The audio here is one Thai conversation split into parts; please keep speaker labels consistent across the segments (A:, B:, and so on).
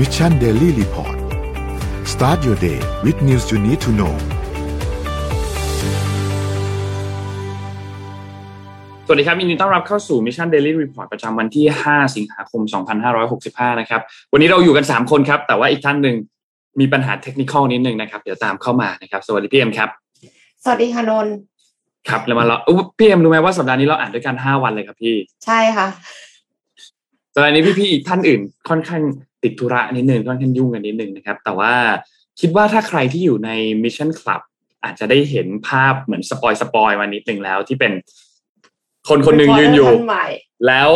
A: Mission Daily Report start your day with news you need to know
B: สวัสดีครับยินดีต้อนรับเข้าสู่ Mission Daily Report ประจำวันที่ 5 สิงหาคม 2565 นะครับ วันนี้เราอยู่กัน 3 คนครับ แต่ว่าอีกท่านหนึ่งมีปัญหาเทคนิคนิดนึงนะครับ เดี๋ยวตามเข้ามานะครับ สวัสดีพี่เอ็มครับ
C: สวัสดีค่ะนนท์
B: ครับแล้วมาเราอุ๊ยพี่เอ็มรู้ไหมว่าสัปดาห์นี้เราอ่านด้วยกัน 5 วันเลยครับพี่
C: ใช่ค่ะ
B: สัปดาห์นี้พี่ๆอีกท่านอื่นค่อนข้าง ติดธุระนิดนึงค่อนข้างยุ่งกันนิดนึงนะครับ แต่ว่าคิดว่าถ้าใครที่อยู่ใน Mission Club อาจจะได้เห็นภาพเหมือน spoil spoil มานิดนึงแล้วที่เป็นคนคนหนึ่งยืนอยู่
C: ท่านใหม่
B: แล้ว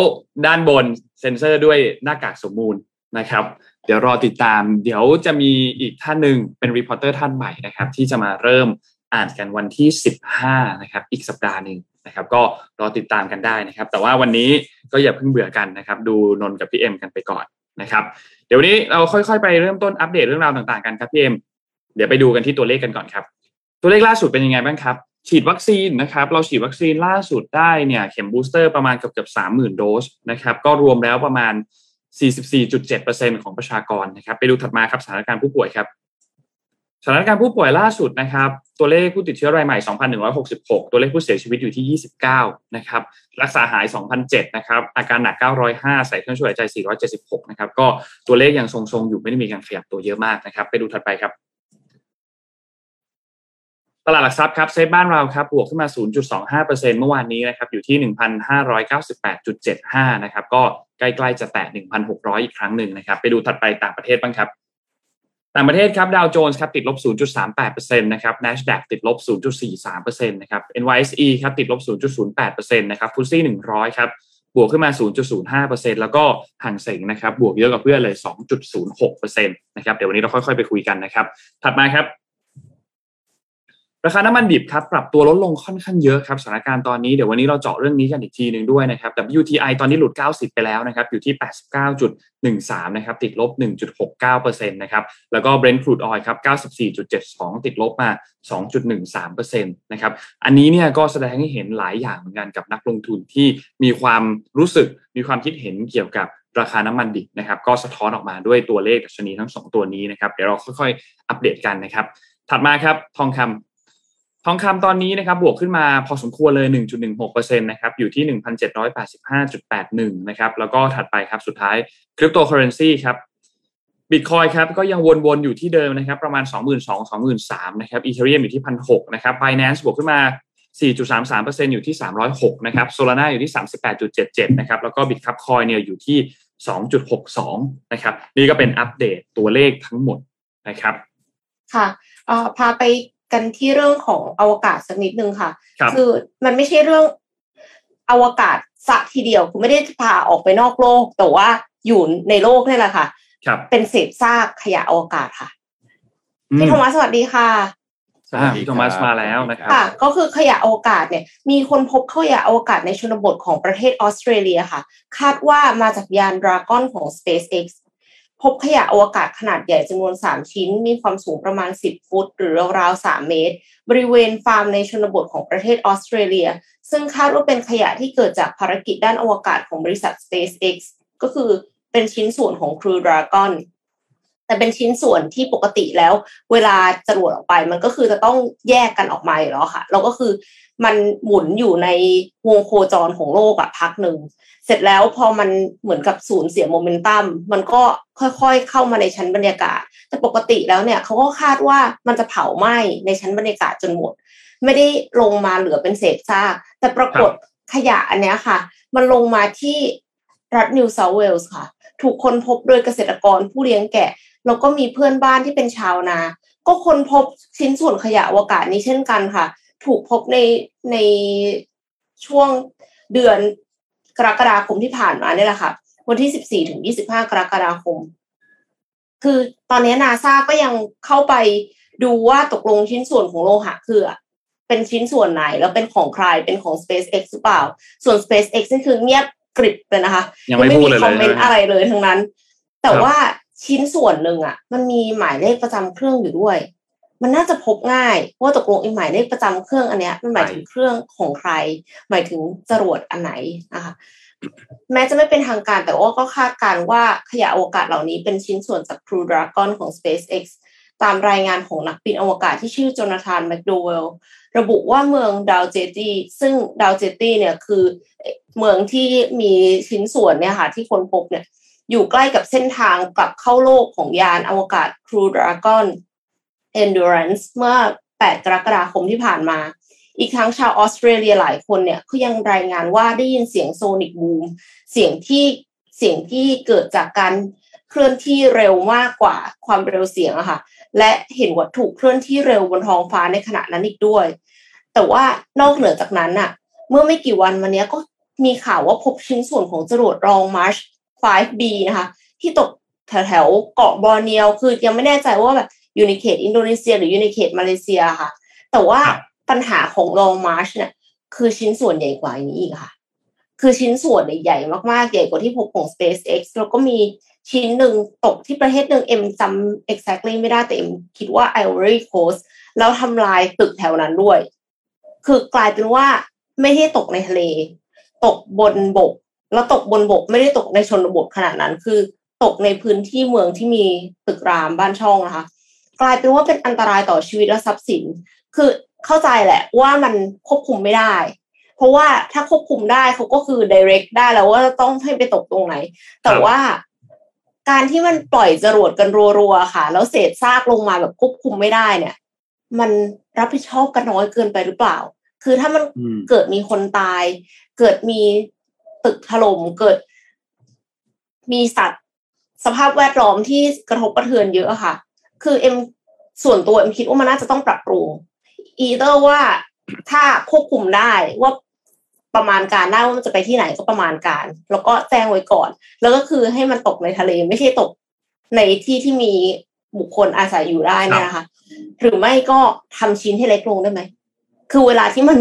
B: ด้านบนเซ็นเซอร์ด้วยหน้ากากสมมูลนะครับ เดี๋ยวรอติดตาม เดี๋ยวจะมีอีกท่านหนึ่งเป็น reporter ท่านใหม่นะครับ ที่จะมาเริ่มอ่านกันวันที่ 15 นะครับ อีกสัปดาห์หนึ่งนะครับ ก็รอติดตามกันได้นะครับ แต่ว่าวันนี้ก็อย่าเพิ่งเบื่อกันนะครับ ดูนนท์กับพี่เอ็มกันไปก่อนนะครับเดี๋ยววันนี้เราค่อยๆไปเริ่มต้นอัปเดตเรื่องราวต่างๆกันครับพี่เอ็มเดี๋ยวไปดูกันที่ตัวเลขกันก่อนครับ ตัวเลขล่าสุดเป็นยังไงบ้างครับ ฉีดวัคซีนนะครับ เราฉีดวัคซีนล่าสุดได้เนี่ยเข็มบูสเตอร์ประมาณเกือบเกือบสามหมื่นโดสนะครับก็รวมแล้วประมาณ 44.7%ของประชากรนะครับ ไปดูถัดมาครับสถานการณ์ผู้ป่วยครับ สถานการณ์ผู้ป่วยล่าสุดนะครับ ตัวเลขผู้ติดเชื้อรายใหม่ 2,166 ตัวเลขผู้เสียชีวิตอยู่ที่ 29 นะครับ รักษาหาย 2,007 นะครับ อาการหนัก 905 ใส่เครื่องช่วยหายใจ 476 นะครับ ก็ตัวเลขยังทรงๆ อยู่ไม่ได้มีการขยับตัวเยอะมากนะครับ ไปดูถัดไปครับ ตลาดหลักทรัพย์ครับเซฟบ้านเราครับ บวกขึ้นมา 0.25%เมื่อวานนี้นะครับ อยู่ที่ 1,598.75 นะครับ ก็ใกล้ๆจะแตะ 1,600 อีกครั้งหนึ่งนะครับ ไปดูถัดไปต่างประเทศบ้างครับ ต่างประเทศครับดาวโจนส์ครับติดลบ 0.38%นะครับ NASDAQ ติดลบ 0.43%นะครับ NYSE ครับติดลบ 0.08%นะครับฟุตซี่100 ครับ บวกขึ้นมา 0.05%แล้วก็ห่างเสงนะครับ บวกเยอะกว่าเพื่อนเลย 2.06%นะครับ เดี๋ยววันนี้เราค่อยๆ ไปคุยกันนะครับ ถัดมาครับ ราคาน้ำมันดิบครับปรับตัวลดลงค่อนข้างเยอะครับสถานการณ์ตอนนี้เดี๋ยววันนี้เราเจาะเรื่องนี้กันอีกทีหนึ่งด้วยนะครับ WTI ตอนนี้หลุด 90 ไปแล้วนะครับอยู่ที่ 89.13 นะครับติดลบ 1.69%นะครับแล้วก็ Brent crude oil ครับ 94.72 ติดลบมา 2.13%นะครับอันนี้เนี่ยก็แสดงให้เห็นหลายอย่างเหมือนกันกับนักลงทุนที่มีความรู้สึกมีความคิดเห็นเกี่ยวกับราคาน้ำมันดิบนะครับก็สะท้อนออกมาด้วยตัวเลขดัชนีทั้งสองตัวนี้นะครับเดี๋ยวเราค่อยๆ อัปเดตกันนะครับถัดมาครับทองคำ ทองคำตอนนี้นะครับบวกขึ้นมาพอสมควรเลย 1.16%นะครับอยู่ที่ 1,785.81 นะครับแล้วก็ถัดไปครับสุดท้ายคริปโตเคอเรนซีครับบิตคอยครับก็ยังวนๆอยู่ที่เดิมนะครับประมาณ 22,000 23,000นะครับอีเทเรียมอยู่ที่ 1,600นะครับ Binance บวกขึ้นมา 4.33%อยู่ที่ 306นะครับ Solana อยู่ที่ 38.77นะครับแล้วก็ Bitcup Coin เนี่ยอยู่ที่ 2.62นะครับนี่ก็เป็นอัปเดตตัวเลขทั้งหมดนะครับ
C: ค่ะพาไป กันที่เรื่องของอวกาศสักนิดนึงค่ะ
B: ครับ
C: อมันไม่ใช่เรื่องอวกาศสักทีเดียวคือไม่ได้พาออกไปนอกโลก แต่ว่าอยู่ในโลกนี่แหละค่ะ
B: ครับ
C: เป็นเศษซากขยะอวกาศค่ะ
B: อืม
C: พี่โทมัสสวัสดีค่ะ
B: อ่าพี่โทมัสมาแล้วนะครับ
C: ค่ะ ก็คือขยะอวกาศเนี่ย มีคนพบขยะอวกาศในชนบทของประเทศออสเตรเลียค่ะ คาดว่ามาจากยานดราก้อนของ SpaceX พบขยะอวกาศขนาดใหญ่จำนวน 3 ชิ้น มีความสูงประมาณ 10 ฟุต หรือราวๆ 3 เมตร บริเวณฟาร์มในชนบทของประเทศออสเตรเลีย ซึ่งคาดว่าเป็นขยะที่เกิดจากภารกิจด้านอวกาศของบริษัท SpaceX ก็คือเป็นชิ้นส่วนของ Crew Dragon แต่เป็นชิ้นส่วนที่ปกติแล้ว เวลาจรวดออกไปมันก็คือจะต้องแยกกันออกมาอยู่แล้วค่ะแล้วก็คือมันหมุนอยู่ในวงโคจรของโลกอะพักหนึ่ง เสร็จแล้วพอมันเหมือนกับสูญเสียโมเมนตัมมันก็ค่อยๆเข้ามาในชั้นบรรยากาศ แต่ปกติแล้วเนี่ยเขาก็คาดว่ามันจะเผาไหม้ในชั้นบรรยากาศจนหมด ไม่ได้ลงมาเหลือเป็นเศษซากแต่ปรากฏขยะอันเนี้ยค่ะ มันลงมาที่รัฐนิวเซาท์เวลส์ค่ะ ถูกคนพบโดยเกษตรกรผู้เลี้ยงแกะ แล้วก็มีเพื่อนบ้านที่เป็นชาวนา ก็ค้นพบชิ้นส่วนขยะอวกาศนี้เช่นกันค่ะ ถูกพบในในช่วงเดือนกรกฎาคมที่ผ่านมาเนี่ยแหละค่ะ วันที่ 14 ถึง 25 กรกฎาคม คือตอนนี้นาซาก็ยังเข้าไปดูว่าตกลงชิ้นส่วนของโลหะคือเป็นชิ้นส่วนไหน แล้วเป็นของใครเป็นของ SpaceX หรือเปล่า ส่วน SpaceX นี่คือเงียบกริบเลยนะคะ
B: ยังไม่พูดเลย
C: คอมเมน
B: เลย
C: ต์
B: นะ
C: อะไรเลยทั้งนั้น แต่
B: ครับ
C: ว่า ชิ้นส่วนหนึ่งอะ มันมีหมายเลขประจำเครื่องอยู่ด้วย มันน่าจะพบง่ายว่าตกลงไอ้หมายเลขประจำเครื่องอันเนี้ยมันหมายถึงเครื่องของใคร หมายถึงจรวดอันไหนนะคะแม้จะไม่เป็นทางการแต่ว่าก็คาดการว่าขยะอวกาศเหล่านี้เป็นชิ้นส่วนจาก Crew Dragon ของ SpaceX ตามรายงานของนักบินอวกาศที่ชื่อโจนาธานแมคโดเวลระบุว่าเมืองดาวเจตีซึ่งดาวเจตีเนี่ยคือเมืองที่มีชิ้นส่วนเนี่ยค่ะที่คนพบเนี่ย อยู่ใกล้กับเส้นทางกลับเข้าโลกของยานอวกาศ Crew Dragon Endurance เมื่อ 8 กรกฎาคมที่ผ่านมา อีกทั้งชาวออสเตรเลียหลายคนเนี่ยก็ยังรายงานว่าได้ยินเสียงโซนิกบูมเสียงที่เสียงที่เกิดจากการเคลื่อนที่เร็วมากกว่าความเร็วเสียงอะค่ะ และเห็นวัตถุเคลื่อนที่เร็วบนท้องฟ้าในขณะนั้นอีกด้วย แต่ว่านอกเหนือจากนั้นอะเมื่อไม่กี่วันมานี้ก็มีข่าวว่าพบชิ้นส่วนของจรวดรองมาร์ช 5B นะคะ ที่ตกแถวๆเกาะบอร์เนียวคือยังไม่แน่ใจว่าแบบอยู่ในเขตอินโดนีเซีย หรืออยู่ในเขตมาเลเซียค่ะ แต่ว่าปัญหาของลองมาร์ชเนี่ยคือชิ้นส่วนใหญ่กว่านี้อีกค่ะ คือชิ้นส่วนใหญ่มากๆ ใหญ่กว่าที่พบของ SpaceX แล้วก็มีชิ้นหนึ่งตกที่ประเทศหนึ่งเอ็มจำ exactly ไม่ได้แต่เอ็มคิดว่า Ivory Coast แล้วทำลายตึกแถวนั้นด้วย คือกลายเป็นว่าไม่ได้ตกในทะเล ตกบนบก แล้วตกบนบกไม่ได้ตกในชนบทขนาดนั้น คือตกในพื้นที่เมืองที่มีตึกรามบ้านช่องนะคะ กลายเป็นว่าเป็นอันตรายต่อชีวิตและทรัพย์สิน คือเข้าใจแหละว่ามันควบคุมไม่ได้ เพราะว่าถ้าควบคุมได้เขาก็คือ direct ได้แล้วว่าต้องให้ไปตกตรงไหน แต่ว่าการที่มันปล่อยจรวดกันรัวๆค่ะ แล้วเศษซากลงมาแบบควบคุมไม่ได้เนี่ย มันรับผิดชอบกันน้อยเกินไปหรือเปล่า คือถ้ามันเกิดมีคนตาย เกิดมี ตึกถล่มเกิด มีสัตว์สภาพแวดล้อมที่กระทบกระเทือนเยอะค่ะ คือเอ็มส่วนตัวเอ็มคิดว่ามันน่าจะต้องปรับปรุงอีเตอร์ว่าถ้าควบคุมได้ว่าประมาณการได้ว่ามันจะไปที่ไหนก็ประมาณการ แล้วก็แจ้งไว้ก่อน แล้วก็คือให้มันตกในทะเลไม่ใช่ตกในที่ที่มีบุคคลอาศัยอยู่ได้นะคะ หรือไม่ก็ทำชิ้นให้เล็กลงได้ไหม คือเวลาที่มัน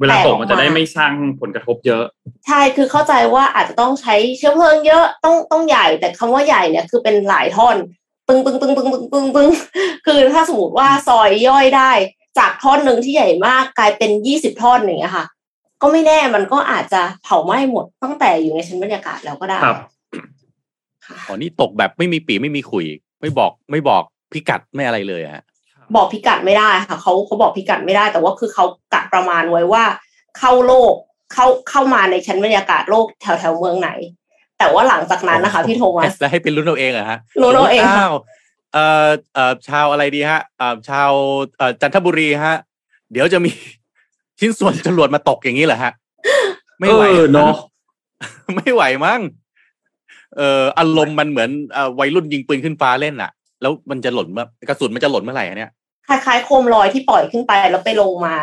B: เวลาตกมันจะได้ไม่สร้างผลกระทบเยอะ
C: ใช่คือเข้าใจว่าอาจจะต้องใช้เชื้อเพลิงเยอะต้องต้องใหญ่แต่คำว่าใหญ่เนี่ยคือเป็นหลายท่อนปึ้งปึ้งปึ้งปึ้งปึ้งปึ้งปึ้งคือถ้าสมมติว่าซอยย่อยได้ จากท่อนหนึ่งที่ใหญ่มากกลายเป็นยี่สิบท่อนอย่างเงี้ยค่ะ ก็ไม่แน่มันก็อาจจะเผาไหม้หมดตั้งแต่อยู่ในชั้นบรรยากาศแล้วก็ได้
B: ครับ
D: อ๋อนี่ตกแบบไม่มีปีไม่มีขุย ไม่บอกไม่บอกพิกัดไม่อะไรเลยฮะ
C: บอกพิกัดไม่ได้ค่ะเขาเขาบอกพิกัดไม่ได้ แต่ว่าคือเขากะประมาณไว้ว่า เข้าโลกเข้าเข้ามาในชั้นบรรยากาศโลกแถวแถวเมืองไหน แต่ว่าหลังจากนั้นนะคะพี่โทมัส
D: แล้วให้เป็นรุ่นเราเองเหรอฮะ
C: รุ่นเราเอง
D: อ้าวเอ่อเอ่อชาวอะไรดีฮะเอ่อชาวเอ่อจันทบุรีฮะ เดี๋ยวจะมีชิ้นส่วนจรวดมาตกอย่างนี้เหรอฮะ ไม่ไหว
B: เออเนอะ
D: ไม่ไหวมั้งเอ่ออารมณ์มันเหมือนเอ่อวัยรุ่นยิงปืนขึ้นฟ้าเล่นอะแล้วมันจะหล่นเมื่อกระสุนมันจะหล่นเมื่อไหร่อะเนี่ย
C: คล้ายๆโคมลอยที่ปล่อยขึ้นไปแล้วไปลงมา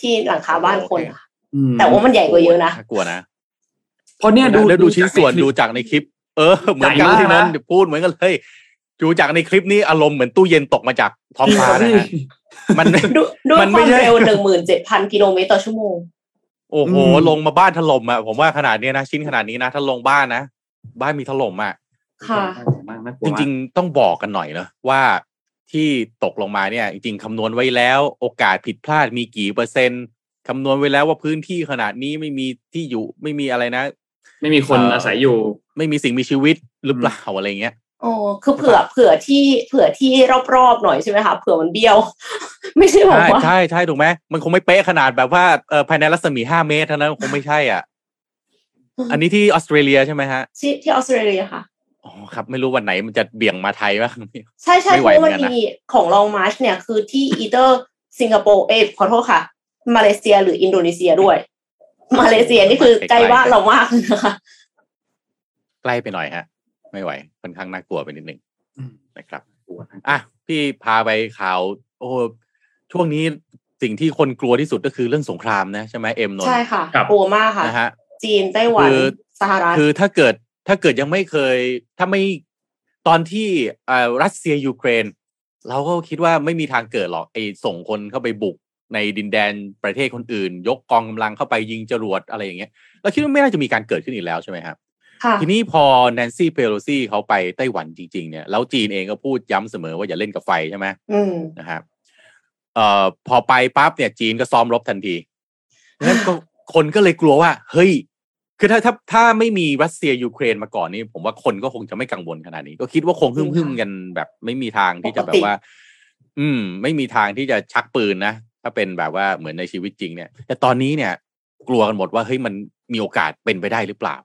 C: ที่หลังคาบ้านคนอะ
B: อืม
C: แต่ว่ามันใหญ่กว่าเยอะนะ
D: น่ากลัวนะ
B: เพราะเนี่ยดู
D: แล้วดูชิ้นส่วน
B: จากใคลิป
D: ดูจากในคลิป เออ เหมือนกัน
B: ใหญ่มาก
D: ที่นน
B: นะ
D: ท์พูดเหมือนกันเลยดูจากในคลิปนี้อารมณ์เหมือนตู้เย็นตกมาจากท้องฟ้านะฮะมัน
C: ดูด้วย
D: มัน
C: ค
D: ไม่
C: วาม
D: ใช่
C: เร็วหนึ่งหมื่นเจ็ดพันกิโลเมตรต่อชั่วโมง
D: โอ้โห ลงมาบ้านถล่มอะผมว่าขนาดเนี้ยนะ ชิ้นขนาดนี้นะ ถ้าลงบ้านนะ บ้านมีถล่มอะ
C: ค่ะ
B: มากน่ากลัว
D: จ
B: มาก
D: ริง ๆ ต้องบอกกันหน่อยเนอะว่า ที่ตกลงมาเนี่ยจริงๆคำนวณไว้แล้วโอกาสผิดพลาดมีกี่เปอร์เซ็นต์คำนวณไว้แล้วว่าพื้นที่ขนาดนี้ไม่มีที่อยู่ไม่มีอะไรนะ
B: ไม่มีคน
D: เอ่ออ
B: อาศัยอยู่
D: ไม่มีสิ่งมีชีวิตหรือเปล่าอะไรเงี้ย
C: โอ้คือเผื่อเผื่อที่เผื่อที่รอบๆหน่อยใช่ไหมคะเผื่อมันเบี้ยว ไม่ใช่บอก
D: ใช่
C: ว่า
D: ใช่ใช่ถูกไหมมันคงไม่เป๊ะขนาดแบบว่าเออภายในรัศมีห้าเมตรเท่านั้นคงไม่ใช่อะ อันนี้ที่ออสเตรเลียใช่ไหที่
C: ที่ที่ออสเตรเลียค่ะ
D: อ๋อครับ ไม่รู้วันไหนมันจะเบี่ยงมาไทยบ้าง
C: ใช่ใช่
D: ไม่
C: เพ
D: ไหว
C: ราะว่า
D: เหมื
C: มั
D: อนนกันนะ
C: มีของลองมาร์ชเนี่ยคือที่อีเตอร์สิงคโปร์เอยขอโทษค่ะ มาเลเซียหรืออินโดนีเซียด้วย มาเลเซียนี่คือใกล้บ้านเรามากเลยนะคะ
D: ใกล้ไปหน่อยฮะ ไม่ไหวค่อนข้างน่ากลัวไปนิดนึง
B: อืม
D: นะครับ
B: กลัวนะ
D: อะพี่พาไปข่าว โอ้ช่วงนี้สิ่งที่คนกลัวที่สุดก็คือเรื่องสงครามนะใช่ไหมเอ็มนนท์
C: ใช่ค่ะกลัวมากค่ะ
D: นะฮะ
C: จีนไต้หวัน
D: คือ
C: สหรัฐ
D: คือถ้าเกิด ถ้าเกิดยังไม่เคย ถ้าไม่ตอนที่เอ่อรัสเซียยูเครน เราก็คิดว่าไม่มีทางเกิดหรอกไอ้ส่งคนเข้าไปบุกในดินแดนประเทศคนอื่น ยกกองกำลังเข้าไปยิงจรวดอะไรอย่างเงี้ยเราคิดว่าไม่น่าจะมีการเกิดขึ้นอีกแล้วใช่ไหมครับ
C: ค่ะ
D: ทีนี้พอแนนซี่เพโลซี่เขาไปไต้หวันจริงๆเนี่ยแล้วจีนเองก็พูดย้ำเสมอว่าอย่าเล่นกับไฟใช่ไหม
C: อืม
D: นะครับเอ่อพอไปปั๊บเนี่ย จีนก็ซ้อมรบทันทีนั้นก็คนก็เลยกลัวว่า เฮ้ย คือถ้าถ้าถ้าไม่มีรัสเซียยูเครนมาก่อนนี่ผมว่าคนก็คงจะไม่กังวลขนาดนี้ ก็คิดว่าคงหึ่มหึ่มกันแบบ ไม่มีทางที่จะแบบว่า อืม ไม่มีทางที่จะชักปืนนะถ้าเป็นแบบว่าเหมือนในชีวิตจริงเนี่ย แต่ตอนนี้เนี่ย กลัวกันหมดว่าเฮ้ยมันมีโอกาสเป็นไปได้หรือเปล่า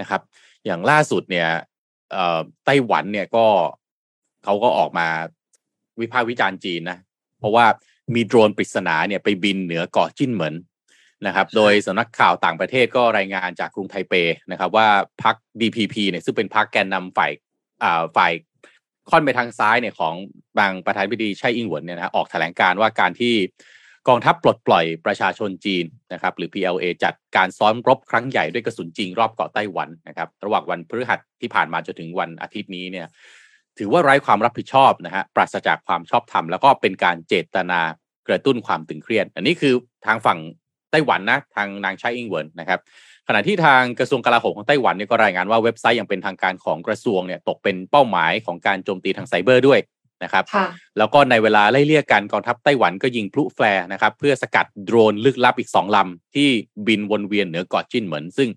D: นะครับ อย่างล่าสุดเนี่ยเอ่อไต้หวันเนี่ยก็เขาก็ออกมาวิพากษ์วิจารณ์จีนนะเพราะว่ามีโดรนปริศนาเนี่ยไปบินเหนือเกาะจิ้นเหมิน นะครับโดยสำนักข่าวต่างประเทศก็รายงานจากกรุงไทเปนะครับ ว่าพรรค DPP เนี่ยซึ่งเป็นพรรคแกนนำฝ่ายอ่าฝ่ายค่อนไปทางซ้ายเนี่ยของบางประธานาธิบดีไช่อิงหวนเนี่ยนะออกแถลงการว่าการที่กองทัพปลดปล่อยประชาชนจีนนะครับ หรือ PLA จัดการซ้อมรบครั้งใหญ่ด้วยกระสุนจริงรอบเกาะไต้หวันนะครับ ระหว่างวันพฤหัสที่ผ่านมาจนถึงวันอาทิตย์นี้เนี่ย ถือว่าไร้ความรับผิดชอบนะฮะปราศจากความชอบธรรมแล้วก็เป็นการเจตนากระตุ้นความตึงเครียด อันนี้คือทางฝั่งไต้หวันนะทางนางไช่อิงเหวินนะครับขณะที่ทางกระทรวงกลาโหมของไต้หวันเนี่ยก็รายงานว่าเว็บไซต์อย่างเป็นทางการของกระทรวงเนี่ยตกเป็นเป้าหมายของการโจมตีทางไซเบอร์ด้วยนะครับ
C: ค่ะ
D: แล้วก็ในเวลาไล่เลี่ยกันกองทัพไต้หวันก็ยิงพลุ flare นะครับเพื่อสกัดโดรนลึกลับอีกสองลำที่บินวนเวียนเหนือเกาะจิ้นเหมินซึ่ง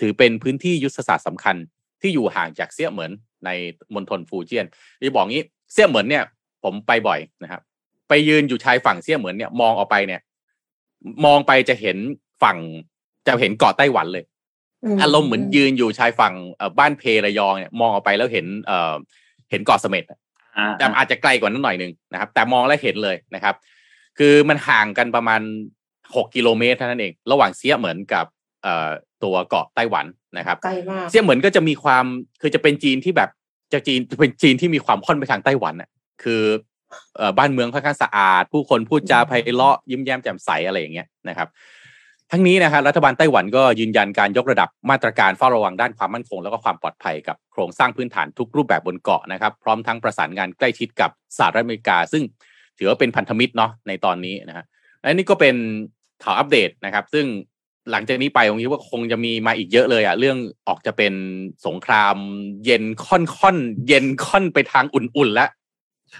D: ถือเป็นพื้นที่ยุทธศาสตร์สำคัญที่อยู่ห่างจากเซี่ยเหมินในมณฑลฟูเจียนที่บอกงี้เซี่ยเหมินเนี่ยผมไปบ่อยนะครับ ไปยืนอยู่ชายฝั่งเซี่ยเหมินเนี่ยมองออกไปเนี่ย มองไปจะเห็นฝั่งจะเห็นเกาะไต้หวันเลยอารมณ์เหมือนยืนอยู่ชายฝั่งเอ่อบ้านเพระยองเนี่ยมองออกไปแล้วเห็นเอ่อเห็นเกาะเสม็ดอะ
B: อ่า
D: แต่อาจจะไกลกว่านั้นหน่อยหนึ่งนะครับ แต่มองแล้วเห็นเลยนะครับ คือมันห่างกันประมาณหกกิโลเมตรเท่านั้นเอง ระหว่างเซียเหมือนกับเอ่อตัวเกาะไต้หวันนะครับ
C: ไกลมาก
D: เซียเหมือนก็จะมีความคือจะเป็นจีนที่แบบจะจีนจะเป็นจีนที่มีความค่อนไปทางไต้หวันน่ะคือเอ่อ บ้านเมืองค่อนข้างสะอาด ผู้คนพูดจาไพเราะยิ้มแย้มแจ่มใสอะไรอย่างเงี้ยนะครับ ทั้งนี้นะครับรัฐบาลไต้หวันก็ยืนยันการยกระดับมาตรการเฝ้าระวังด้านความมั่นคง แล้วก็ความปลอดภัยกับโครงสร้างพื้นฐานทุกรูปแบบบนเกาะนะครับ พร้อมทั้งประสานงานใกล้ชิดกับสหรัฐอเมริกา ซึ่งถือว่าเป็นพันธมิตรเนาะในตอนนี้นะฮะและนี่ก็เป็นข่าวอัปเดตนะครับ ซึ่งหลังจากนี้ไปผมคิดว่าคงจะมีมาอีกเยอะเลยอะเรื่องออกจะเป็นสงคราม เย็นค่อนค่อนๆเย็นค่อนไปทางอุ่นๆแล้ว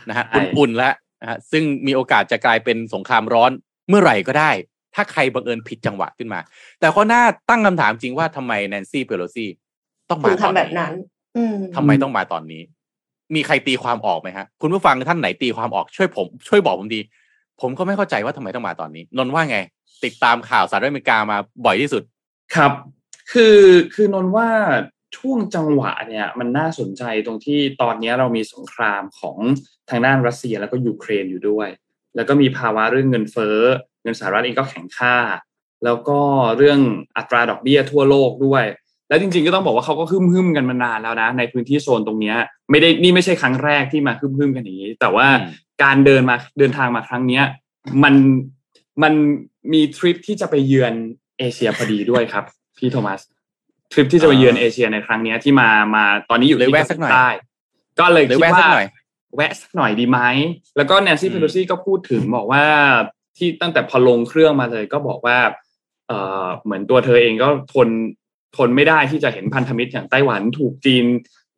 D: นะฮะ
B: ใช่
D: อุ่นๆแล้วนะฮะซึ่งมีโอกาสจะกลายเป็นสงครามร้อนเมื่อไหร่ก็ได้ ถ้าใครบังเอิญผิดจังหวะขึ้นมา แต่ก็น่าตั้งคำถามจริงว่าทำไมแนนซี่เพโลซี่ต้อง
C: ถึ
D: มางตอน
C: ทำแบบ
D: นี้
C: นั้นอืม
D: ทำไมต้องมาตอนนี้ มีใครตีความออกไหมฮะ คุณผู้ฟังท่านไหนตีความออกช่วยผม ช่วยบอกผมดี ผมก็ไม่เข้าใจว่าทำไมต้องมาตอนนี้ นนท์ว่าไง ติดตามข่าวสหรัฐอเมริกามาบ่อยที่สุด
B: ครับ คือคือนนท์ว่าช่วงจังหวะเนี่ย มันน่าสนใจตรงที่ตอนนี้เรามีสงครามของ ทางด้านรัสเซียแล้วก็ยูเครนอยู่ด้วย แล้วก็มีภาวะเรื่องเงินเฟ้อ เงินสหรัฐเองก็แข็งค่า แล้วก็เรื่องอัตราดอกเบี้ยทั่วโลกด้วย แล้วจริงๆก็ต้องบอกว่าเขาก็ฮึมฮึมๆกันมานานแล้วนะ ในพื้นที่โซนตรงเนี้ยไม่ได้นี่ไม่ใช่ครั้งแรกที่มาฮึมฮึมๆกันอย่างนี้ แต่ว่า
D: อืม
B: การเดินมาเดินทางมาครั้งเนี้ยมันมันมีทริปที่จะไปเยือนเอเชียพอดีด้วยครับพี่โทมัสทริปที่จะไปเยือนเอเชียในครั้งเนี้ยที่มามาตอนนี้อยู่
D: เลย
B: ที่
D: แวะสักหน่อย
B: ใต้ก็เลย
D: หรือ
B: คิด
D: แวะสัก
B: ว่า
D: หน่อย
B: แวะสักหน่อยดีไหมแล้วก็แนนซี่
D: อืม
B: เพโลซี่ก็พูดถึงบอกว่าที่ตั้งแต่พอลงเครื่องมาเลยก็บอกว่าเอ่อเหมือนตัวเธอเองก็ทนทนไม่ได้ที่จะเห็นพันธมิตรอย่างไต้หวันถูกจีน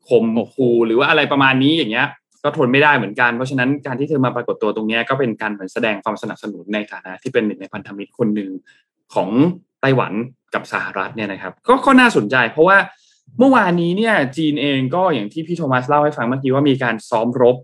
B: ข่มขู่หรือว่าอะไรประมาณนี้อย่างเงี้ย ก็ทนไม่ได้เหมือนกัน เพราะฉะนั้นการที่เธอมาปรากฏตัวตรงเนี้ยก็เป็นการเหมือนแสดงความสนับสนุนในฐานะที่เป็นหนึ่งในพันธมิตรคนหนึ่งของไต้หวันกับสหรัฐเนี่ยนะครับ ก็ก็น่าสนใจ เพราะว่า เมื่อวานนี้เนี่ย จีนเองก็อย่างที่พี่โทมัสเล่าให้ฟังเมื่อกี้ว่ามีการซ้อมรบ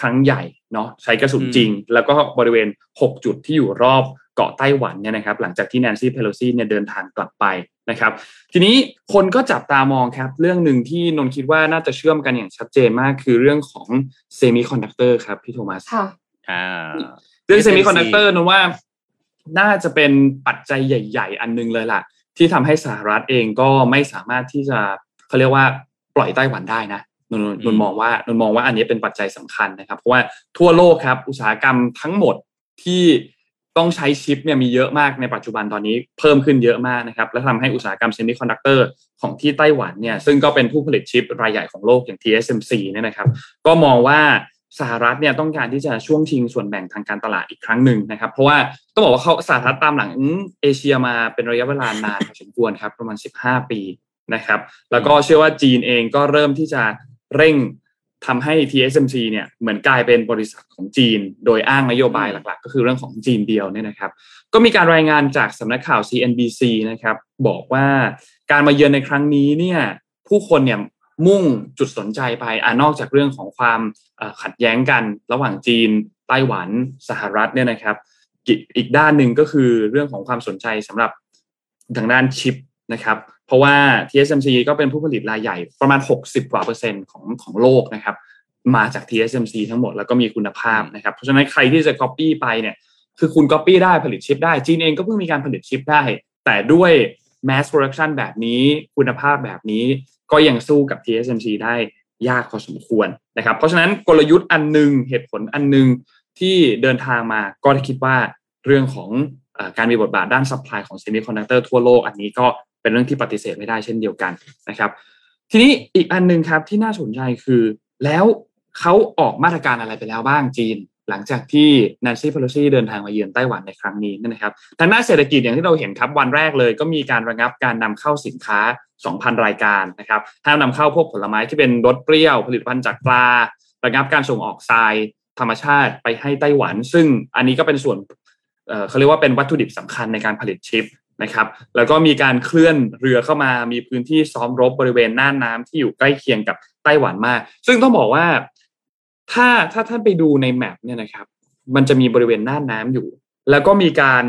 B: ครั้งใหญ่เนาะใช้กระสุนจริง แล้วก็บริเวณ 6 จุดที่อยู่รอบเกาะไต้หวันเนี่ยนะครับ หลังจากที่แนนซี่เพโลซีเนี่ยเดินทางกลับไปนะครับ ทีนี้คนก็จับตามองครับ เรื่องหนึ่งที่นนท์คิดว่าน่าจะเชื่อมกันอย่างชัดเจนมากคือเรื่องของเซมิคอนดักเตอร์ครับพี่โทมัส
C: ค่ะ
D: อ่า
B: เรื่องเซ
D: TSMC
B: มิคอนดักเตอร์นนว่าน่าจะเป็นปัจจัยใหญ่ ๆ อันหนึ่งเลยล่ะ ที่ทำให้สหรัฐเองก็ไม่สามารถที่จะเขาเรียกว่าปล่อยไต้หวันได้นะนนท์นนท์มองว่านนท์มองว่าอันนี้เป็นปัจจัยสำคัญนะครับ เพราะว่าทั่วโลกครับ อุตสาหกรรมทั้งหมดที่ต้องใช้ชิปเนี่ยมีเยอะมากในปัจจุบันตอนนี้เพิ่มขึ้นเยอะมากนะครับ และทำให้อุตสาหกรรมเซมิคอนดักเตอร์ของที่ไต้หวันเนี่ยซึ่งก็เป็นผู้ผลิตชิปรายใหญ่ของโลกอย่าง TSMC เนี่ยนะครับ ก็มองว่า สหรัฐเนี่ยต้องการที่จะช่วงชิงส่วนแบ่งทางการตลาดอีกครั้งหนึ่งนะครับ เพราะว่าต้องบอกว่าเขาสหรัฐตามหลังเอเชียมาเป็นระยะเวลานานพอสมควรครับประมาณ 15 ปีนะครับ แล้วก็เชื่อว่าจีนเองก็เริ่มที่จะเร่งทำให้ TSMC เนี่ยเหมือนกลายเป็นบริษัทของจีน โดยอ้างนโยบายหลักๆ ก็คือเรื่องของจีนเดียวเนี่ยนะครับ ก็มีการรายงานจากสำนักข่าว CNBC นะครับ บอกว่าการมาเยือนในครั้งนี้เนี่ยผู้คนเนี่ย มุ่งจุดสนใจไปอ่านอกจากเรื่องของความขัดแย้งกัน ระหว่างจีนไต้หวันสหรัฐเนี่ยนะครับ อีกด้านหนึ่งก็คือเรื่องของความสนใจสำหรับทางด้านชิปนะครับ เพราะว่า TSMC ก็เป็นผู้ผลิตรายใหญ่ประมาณ 60 กว่าเปอร์เซ็นต์ของของโลกนะครับ มาจาก TSMC ทั้งหมดแล้วก็มีคุณภาพนะครับ เพราะฉะนั้นใครที่จะ Copy ไปเนี่ยคือคุณ Copy ได้ผลิตชิปได้จีนเองก็เพิ่งมีการผลิตชิปได้ แต่ด้วย mass production แบบนี้คุณภาพแบบนี้ ก็ยังสู้กับ TSMC ได้ยากพอสมควรนะครับ เพราะฉะนั้นกลยุทธ์อันหนึ่งเหตุผลอันหนึ่งที่เดินทางมาก็คิดว่าเรื่องของการมีบทบาทด้าน supply ของเซมิคอนดักเตอร์ทั่วโลกอันนี้ก็เป็นเรื่องที่ปฏิเสธไม่ได้เช่นเดียวกันนะครับ ทีนี้อีกอันหนึ่งครับที่น่าสนใจคือ แล้วเขาออกมาตรการอะไรไปแล้วบ้างจีนหลังจากที่แนนซี่เพโลซีเดินทางมาเยือนไต้หวันในครั้งนี้นะครับทางด้านเศรษฐกิจอย่างที่เราเห็นครับวันแรกเลยก็มีการระงับการนำเข้าสินค้า 2,000 รายการนะครับห้ามนำเข้าพวกผลไม้ที่เป็นรสเปรี้ยว ผลิตภัณฑ์จากปลา ระงับการส่งออกทรายธรรมชาติไปให้ไต้หวัน ซึ่งอันนี้ก็เป็นส่วนเขาเรียกว่าเป็นวัตถุดิบสำคัญในการผลิตชิปนะครับ แล้วก็มีการเคลื่อนเรือเข้ามามีพื้นที่ซ้อมรบบริเวณน่านน้าที่อยู่ใกล้เคียงกับไต้หวันมาก ซึ่งต้องบอกว่า ถ้าถ้าท่านไปดูในแมปเนี่ยนะครับ มันจะมีบริเวณหน่านน้าอยู่ แล้วก็มีการ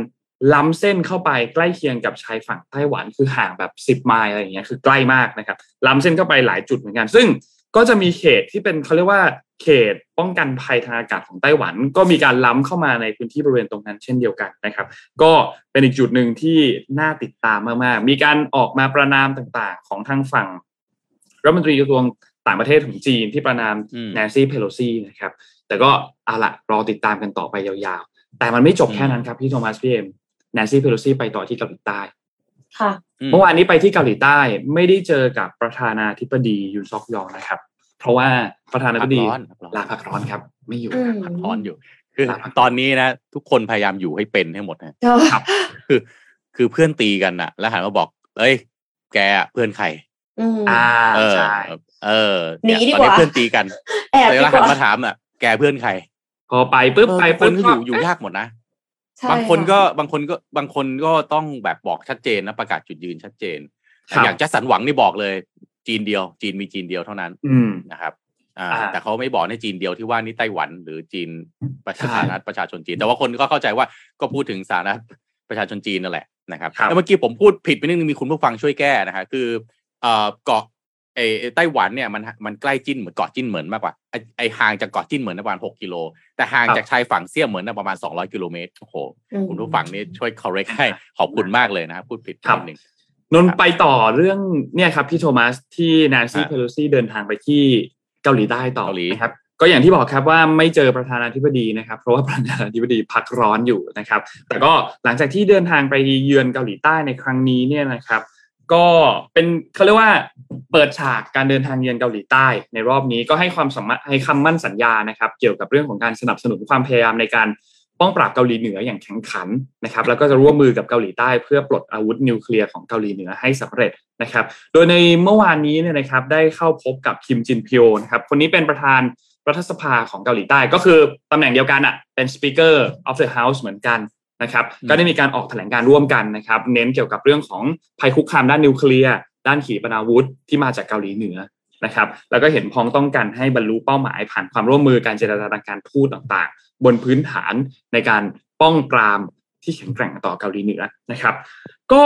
B: ล้ำเส้นเข้าไปใกล้เคียงกับชายฝั่งไต้หวันคือห่างแบบสิบไมล์อะไรอย่างเงี้ยคือใกล้มากนะครับ ล้ำเส้นเข้าไปหลายจุดเหมือนกัน ซึ่งก็จะมีเขตที่เป็นเขาเรียกว่าเขตป้องกันภัยทางอากาศของไต้หวัน ก็มีการล้ำเข้ามาในพื้นที่บริเวณตรงนั้นเช่นเดียวกันนะครับ ก็เป็นอีกจุดหนึ่งที่น่าติดตามมากๆ มีการออกมาประนามต่างๆ ของทางฝั่งรัฐมนตรีกระทรวง ต่างประเทศของจีนที่ประนามแนนซี่เพโลซีนะครับ แต่ก็เอาละรอติดตามกันต่อไปยาวๆ แต่มันไม่จบแค่นั้นครับพี่โทมัสพี่เอ็มแนนซี่เพโลซีไปต่อที่เกาหลีใต้
C: ค่ะ
B: เมื่อวานนี้ไปที่เกาหลีใต้ไม่ได้เจอกับประธานาธิบดียุนซอกยองนะครับ เพราะว่าประธานาธิบดีลาพักร้อนครับ ไม่อยู่
D: พักร้อนอยู่ คือตอนนี้นะ ทุกคนพยายามอยู่ให้เป็นให้หมดนะครับคือคือเพื่อนตีกันอะแล้วหันมาบอก เอ้ย แกเพื่อนใคร
B: อ่าใช่
D: เออ
C: หนีดีกว่า
D: เพื่อนตีกันแต่แล้วหันมาถามอะ แกเพื่อนใคร
B: พอไปปุ๊บไป
D: ปุ๊บอยู่อยู่ยากหมดนะบางคนก็บางคนก็บางคนก็ต้องแบบบอกชัดเจนนะประกาศจุดยืนชัดเจน อย่างจัสันหวังนี่บอกเลย จีนเดียว จีนมีจีนเดียวเท่านั้นนะครับอ่าแต่เขาไม่บอกในจีนเดียวที่ว่านี่ไต้หวัน หรือจีนประชาชนประชาชนจีน แต่ว่าคนก็เข้าใจว่าก็พูดถึงสาธารณประชาชนจีนนั่นแหละนะครับแล้วเมื่อกี้ผมพูดผิดไปนิดนึงมีคุณผู้ฟังช่วยแก้นะฮะคือเอ่อเกาะ ไอ้ไต้หวันเนี่ยมันมันใกล้จิ้นเหมือนเกาะจิ้นเหมือนมากกว่าไอ้ไอห่างจากเกาะจิ้นเหมือนประมาณหกกิโลแต่ห่างจากชายฝั่งเซี่ยเหมือนประมาณสองร้อยกิโลเมตรโอ้โหคุณผู้ฟังนี่ช่วย correct ให้ขอบคุณมากเลยนะครับพูดผิดนิดนึง
B: นนไปต่อเรื่องเนี่ยครับพี่โทมัสที่แนนซี่เพโลซี่เดินทางไปที่เกาหลีใต้ต่อนะครับก็อย่างที่บอกครับว่าไม่เจอประธานาธิบดีนะครับ เพราะว่าประธานาธิบดีพักร้อนอยู่นะครับ แต่ก็หลังจากที่เดินทางไปเยือนเกาหลีใต้ในครั้งนี้เนี่ยนะครับ ก็เป็นเขาเรียกว่าเปิดฉากการเดินทางเยือนเกาหลีใต้ ในรอบนี้ก็ให้ความสามารถให้คำมั่นสัญญานะครับ เกี่ยวกับเรื่องของการสนับสนุนความพยายามในการป้องปราบเกาหลีเหนืออย่างแข็งขันนะครับ แล้วก็จะร่วมมือกับเกาหลีใต้ เพื่อปลดอาวุธนิวเคลียร์ของเกาหลีเหนือให้สำเร็จนะครับ โดยในเมื่อวานนี้เนี่ยนะครับได้เข้าพบกับคิมจินพิโอนะครับคนนี้เป็นประธานรัฐสภาของเกาหลีใต้ ก็คือตำแหน่งเดียวกันอะเป็น Speaker of the House เหมือนกัน นะครับก็ได้มีการออกแถลงการร่วมกันนะครับ เน้นเกี่ยวกับเรื่องของภัยคุกคามด้านนิวเคลียร์ด้านขีปนาวุธที่มาจากเกาหลีเหนือนะครับ แล้วก็เห็นพ้องต้องกันให้บรรลุเป้าหมาย ผ่านความร่วมมือการเจรจาทางการทูตต่างๆ บนพื้นฐานในการป้องปราม ที่แข็งแกร่งต่อเกาหลีเหนือนะครับ ก็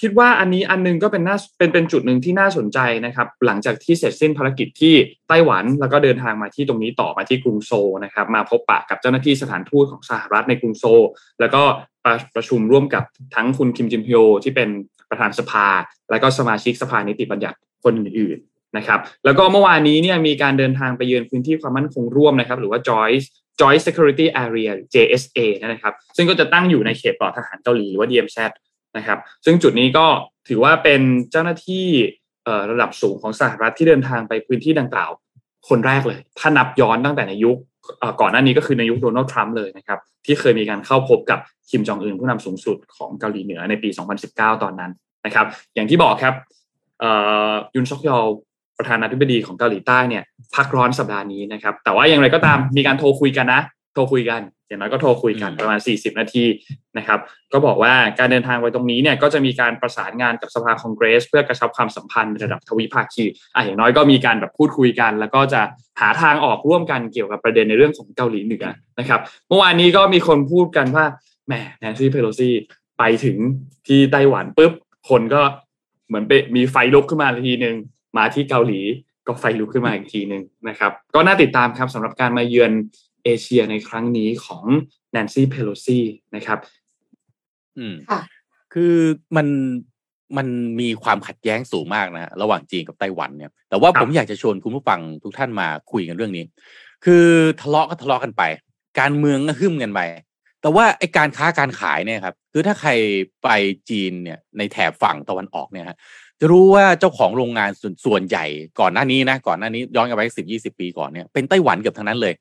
B: คิดว่าอันนี้อันนึงก็เป็นน่าเป็นเป็นจุดหนึ่งที่น่าสนใจนะครับ หลังจากที่เสร็จสิ้นภารกิจที่ไต้หวันแล้วก็เดินทางมาที่ตรงนี้ต่อมาที่กรุงโซนะครับ มาพบปะกับเจ้าหน้าที่สถานทูตของสหรัฐในกรุงโซ แล้วก็ประประชุมร่วมกับทั้งคุณคิมจินพิโอที่เป็นประธานสภา แล้วก็สมาชิกสภานิติบัญญัติคนอื่นๆนะครับแล้วก็เมื่อวานนี้เนี่ยมีการเดินทางไปเยือนพื้นที่ความมั่นคงร่วมนะครับ หรือว่า Joyce Joint Security Area JSA นะครับ ซึ่งก็จะตั้งอยู่ในเขตปลอดทหารเกาหลีหรือว่า DMZ นะครับ ซึ่งจุดนี้ก็ถือว่าเป็นเจ้าหน้าที่ระดับสูงของสหรัฐที่เดินทางไปพื้นที่ดังกล่าว คนแรกเลย ถ้านับย้อนตั้งแต่ในยุคก่อนหน้านี้ก็คือในยุคโดนัลด์ทรัมป์เลยนะครับ ที่เคยมีการเข้าพบกับคิมจองอึนผู้นำสูงสุดของเกาหลีเหนือในปี 2019 ตอนนั้นนะครับ อย่างที่บอกครับยุนซอกยอล ประธานาธิบดีของเกาหลีใต้เนี่ยพักร้อนสัปดาห์นี้นะครับ แต่ว่าอย่างไรก็ตามมีการโทรคุยกันนะ โทรคุยกันอย่างน้อยก็โทรคุยกันประมาณ 40 นาทีนะครับ ก็บอกว่าการเดินทางไปตรงนี้เนี่ยก็จะมีการประสานงานกับสภาคองเกรส เพื่อกระชับความสัมพันธ์ระดับทวิภาคีอะอย่างน้อยก็มีการแบบพูดคุยกัน แล้วก็จะหาทางออกร่วมกันเกี่ยวกับประเด็นในเรื่องของเกาหลีเหนือนะครับเมื่อวานนี้ก็มีคนพูดกันว่าแหมแนนซี่เพโลซี่ไปถึงที่ไต้หวันปุ๊บคนก็เหมือนไปมีไฟลุกขึ้นมาทีหนึ่ง มาที่เกาหลีก็ไฟลุกขึ้นมาอีกทีหนึ่งนะครับ ก็น่าติดตามครับสำหรับการมาเยือนเอเชียในครั้งนี้ของแนนซี่เพโลซีนะครับ
D: อืม
C: ค่ะ
D: คือมันมันมีความขัดแย้งสูงมากนะฮะระหว่างจีนกับไต้หวันเนี่ย แต่ว่า
B: ครับ
D: ผมอยากจะชวนคุณผู้ฟังทุกท่านมาคุยกันเรื่องนี้ คือทะเลาะก็ทะเลาะกันไป การเมืองก็หึ่มกันไปแต่ว่าไอการค้าการขายเนี่ยครับคือถ้าใครไปจีนเนี่ยในแถบฝั่งตะวันออกเนี่ยฮะ จะรู้ว่าเจ้าของโรงงานส่วนส่วนใหญ่ก่อนหน้านี้นะก่อนหน้านี้ย้อนกลับไปสิบยี่สิบปีก่อนเนี่ยเป็นไต้หวันเกือบทั้งนั้นเลย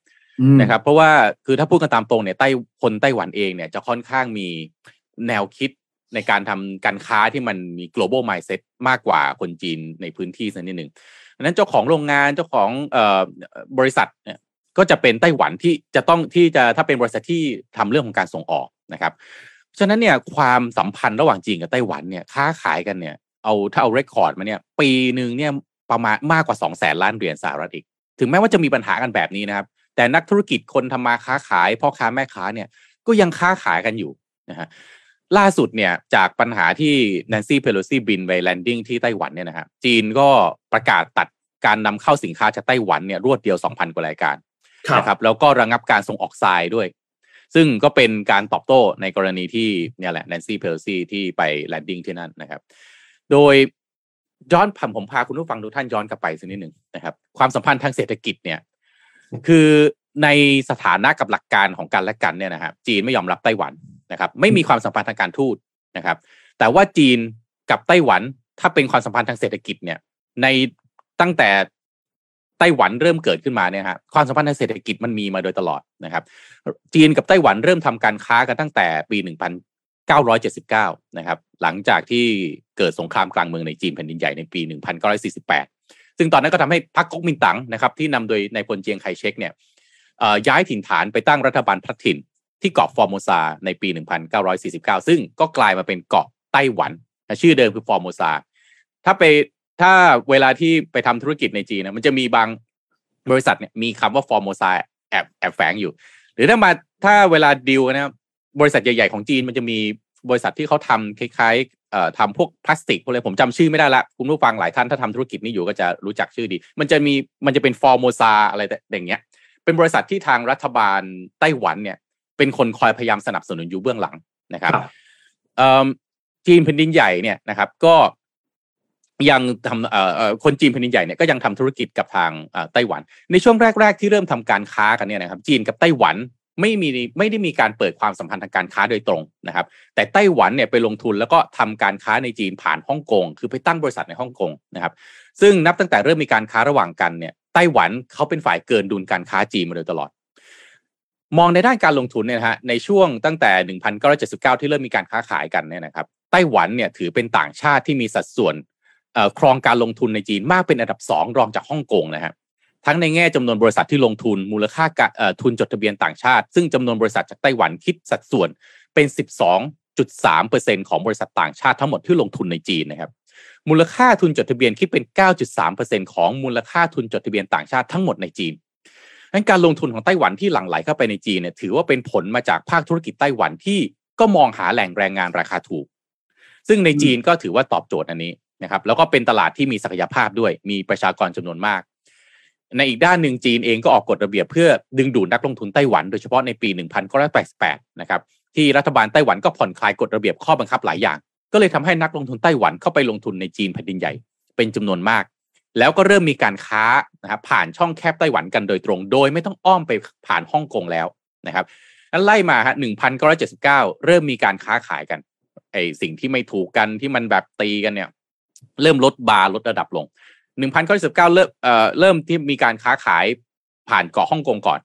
D: นะครับเพราะว่าคือถ้าพูดกันตามตรงเนี่ยไต้คนไต้หวันเองเนี่ยจะค่อนข้างมีแนวคิดในการทำการค้าที่มันมี global mindset มากกว่าคนจีนในพื้นที่สักนิดหนึ่งดังนั้นเจ้าของโรงงานเจ้าของเอ่อบริษัทเนี่ยก็จะเป็นไต้หวันที่จะต้องที่จะถ้าเป็นบริษัทที่ทำเรื่องของการส่งออกนะครับฉะนั้นเนี่ยความสัมพันธ์ระหว่างจีนกับไต้หวันเนี่ยค้าขายกันเนี่ย เอาถ้าเอา record มาเนี่ยปีหนึ่งเนี่ยประมาณมากกว่าสองแสนล้านเหรียญสหรัฐอีก ถึงแม้ว่าจะมีปัญหากันแบบนี้นะครับ แต่นักธุรกิจคนทำมาค้าขายพ่อค้าแม่ค้าเนี่ยก็ยังค้าขายกันอยู่นะฮะล่าสุดเนี่ยจากปัญหาที่แนนซี่เพโลซีบินไป landing ที่ไต้หวันเนี่ยนะฮะจีนก็ประกาศตัดการนำเข้าสินค้าจากไต้หวันเนี่ยรวดเดียว 2,000 กว่ารายการ
B: ครับ
D: นะครับแล้วก็ระงับการส่งออกทรายด้วย ซึ่งก็เป็นการตอบโต้ในกรณีที่เนี่ยแหละแนนซี่เพโลซีที่ไปแลนดิ้งที่นั่นนะครับ โดยย้อนผมผมพาคุณผู้ฟังทุกท่านย้อนกลับไปสักนิดหนึ่งนะครับ ความสัมพันธ์ทางเศรษฐกิจเนี่ย คือในสถานะกับหลักการของกันและกันเนี่ยนะครับจีนไม่ยอมรับไต้หวันนะครับ ไม่มีความสัมพันธ์ทางการทูตนะครับ แต่ว่าจีนกับไต้หวันถ้าเป็นความสัมพันธ์ทางเศรษฐกิจเนี่ย ในตั้งแต่ไต้หวันเริ่มเกิดขึ้นมาเนี่ยครับความสัมพันธ์ทางเศรษฐกิจมันมีมาโดยตลอดนะครับ จีนกับไต้หวันเริ่มทำการค้ากันตั้งแต่ปี 979 นะครับ หลังจากที่เกิดสงครามกลางเมืองในจีนแผ่นดินใหญ่ในปี 1948 ซึ่งตอนนั้นก็ทำให้พรรคก๊กมินตั๋งนะครับที่นำโดยนายพลเจียงไคเชกเนี่ยย้ายถิ่นฐานไปตั้งรัฐบาลพลัดถิ่น ที่เกาะฟอร์โมซาในปี 1949 ซึ่งก็กลายมาเป็นเกาะไต้หวันนะชื่อเดิมคือฟอร์โมซา ถ้าไปถ้าเวลาที่ไปทำธุรกิจในจีนนะมันจะมีบางบริษัทเนี่ยมีคำว่าฟอร์โมซาแอบแอบแฝงอยู่ หรือถ้ามาถ้าเวลาดีลนะครับ บริษัทใหญ่ๆของจีนมันจะมีบริษัทที่เขาทำคล้ายๆเอ่อทำพวกพลาสติกพวกอะไรผมจำชื่อไม่ได้ละคุณผู้ฟังหลายท่านถ้าทำธุรกิจนี้อยู่ก็จะรู้จักชื่อดี มันจะมีมันจะเป็นฟอร์โมซาอะไรแต่อย่างเงี้ย เป็นบริษัทที่ทางรัฐบาลไต้หวันเนี่ย เป็นคนคอยพยายามสนับสนุนอยู่เบื้องหลังนะครับ
B: ครับ
D: เอิ่มจีนแผ่นดินใหญ่เนี่ยนะครับ ก็ยังทำเอ่อเอ่อคนจีนแผ่นดินใหญ่เนี่ยก็ยังทำธุรกิจกับทางเอ่อไต้หวัน ในช่วงแรก ๆ ที่เริ่มทำการค้ากันเนี่ยนะครับ จีนกับไต้หวัน ไม่มีไม่ได้มีการเปิดความสัมพันธ์ทางการค้าโดยตรงนะครับ แต่ไต้หวันเนี่ยไปลงทุนแล้วก็ทำการค้าในจีนผ่านฮ่องกงคือไปตั้งบริษัทในฮ่องกงนะครับ ซึ่งนับตั้งแต่เริ่มมีการค้าระหว่างกันเนี่ยไต้หวันเขาเป็นฝ่ายเกินดุลการค้าจีนมาโดยตลอด มองในด้านการลงทุนเนี่ยนะฮะในช่วงตั้งแต่ 1979 ที่เริ่มมีการค้าขายกันเนี่ยนะครับไต้หวันเนี่ยถือเป็นต่างชาติที่มีสัดส่วนครองการลงทุนในจีนมากเป็นอันดับสองรองจากฮ่องกงนะฮะ ทั้งในแง่จำนวนบริษัทที่ลงทุนมูลค่าทุนจดทะเบียนต่างชาติ ซึ่งจำนวนบริษัทจากไต้หวันคิดสัดส่วนเป็น 12.3%ของบริษัทต่างชาติทั้งหมดที่ลงทุนในจีนนะครับมูลค่าทุนจดทะเบียนคิดเป็น 9.3%ของมูลค่าทุนจดทะเบียนต่างชาติทั้งหมดในจีนงั้นการลงทุนของไต้หวันที่หลั่งไหลเข้าไปในจีนเนี่ยถือว่าเป็นผลมาจากภาคธุรกิจไต้หวันที่ก็มองหาแหล่งแรงงานราคาถูก ซึ่งในจีนก็ถือว่าตอบโจทย์อันนี้นะครับแล้วก็เป็นตลาดที่มีศักยภาพด้วยมีประชากรจำนวนมาก ในอีกด้านหนึ่งจีนเองก็ออกกฎระเบียบเพื่อดึงดูดนักลงทุนไต้หวันโดยเฉพาะในปี 1988 นะครับที่รัฐบาลไต้หวันก็ผ่อนคลายกฎระเบียบข้อบังคับหลายอย่าง ก็เลยทำให้นักลงทุนไต้หวันเข้าไปลงทุนในจีนแผ่นดินใหญ่ เป็นจำนวนมาก แล้วก็เริ่มมีการค้านะครับผ่านช่องแคบไต้หวันกันโดยตรง โดยไม่ต้องอ้อมไปผ่านฮ่องกงแล้วนะครับนั้นไล่มาฮะ1979 เริ่มมีการค้าขายกันไอสิ่งที่ไม่ถูกกันที่มันแบบตีกันเนี่ย เริ่มลดบาร์ลดระดับลง 1979เริ่มเอ่อเริ่มที่มีการค้าขายผ่านเกาะฮ่องกงก่อน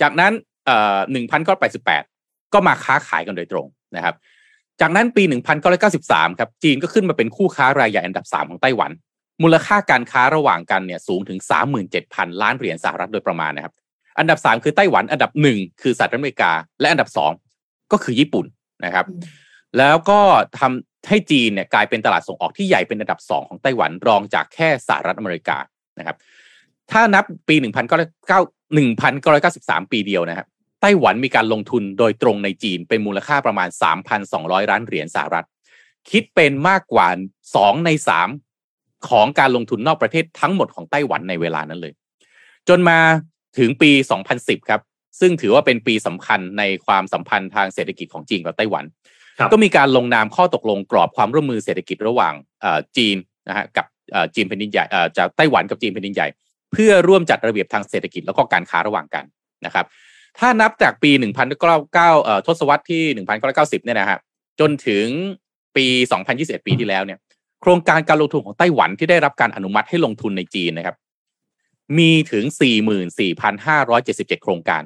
D: จากนั้นเอ่อ1988ก็มาค้าขายกันโดยตรงนะครับ จากนั้นปี 1993 ครับ จีนก็ขึ้นมาเป็นคู่ค้ารายใหญ่อันดับ 3 ของไต้หวัน มูลค่าการค้าระหว่างกันเนี่ยสูงถึง 37,000 ล้านเหรียญสหรัฐโดยประมาณนะครับ อันดับสามคือไต้หวัน อันดับหนึ่งคือสหรัฐอเมริกา และอันดับสองก็คือญี่ปุ่นนะครับ แล้วก็ทำ ให้จีนเนี่ยกลายเป็นตลาดส่งออกที่ใหญ่เป็นอันดับสองของไต้หวันรองจากแค่สหรัฐอเมริกานะครับ ถ้านับปี1993 ปีเดียวนะครับไต้หวันมีการลงทุนโดยตรงในจีนเป็นมูลค่าประมาณ 3,200 ล้านเหรียญสหรัฐ คิดเป็นมากกว่า 2 ใน 3 ของการลงทุนนอกประเทศทั้งหมดของไต้หวันในเวลานั้นเลย จนมาถึงปี 2010 ครับ ซึ่งถือว่าเป็นปีสำคัญในความสัมพันธ์ทางเศรษฐกิจของจีนกับไต้หวัน ก็มีการลงนามข้อตกลงกรอบความร่วมมือเศรษฐกิจระหว่างจีนนะฮะกับจีนแผ่นดินใหญ่จากไต้หวันกับจีนแผ่นดินใหญ่ เพื่อร่วมจัดระเบียบทางเศรษฐกิจแล้วก็การค้าระหว่างกันนะครับ ถ้านับจากปี 1999ทศวรรษที่ 1990 เนี่ยนะฮะจนถึงปี 2021 ปีที่แล้วเนี่ย โครงการการลงทุนของไต้หวันที่ได้รับการอนุมัติให้ลงทุนในจีนนะครับ มีถึง 44,577 โครงการ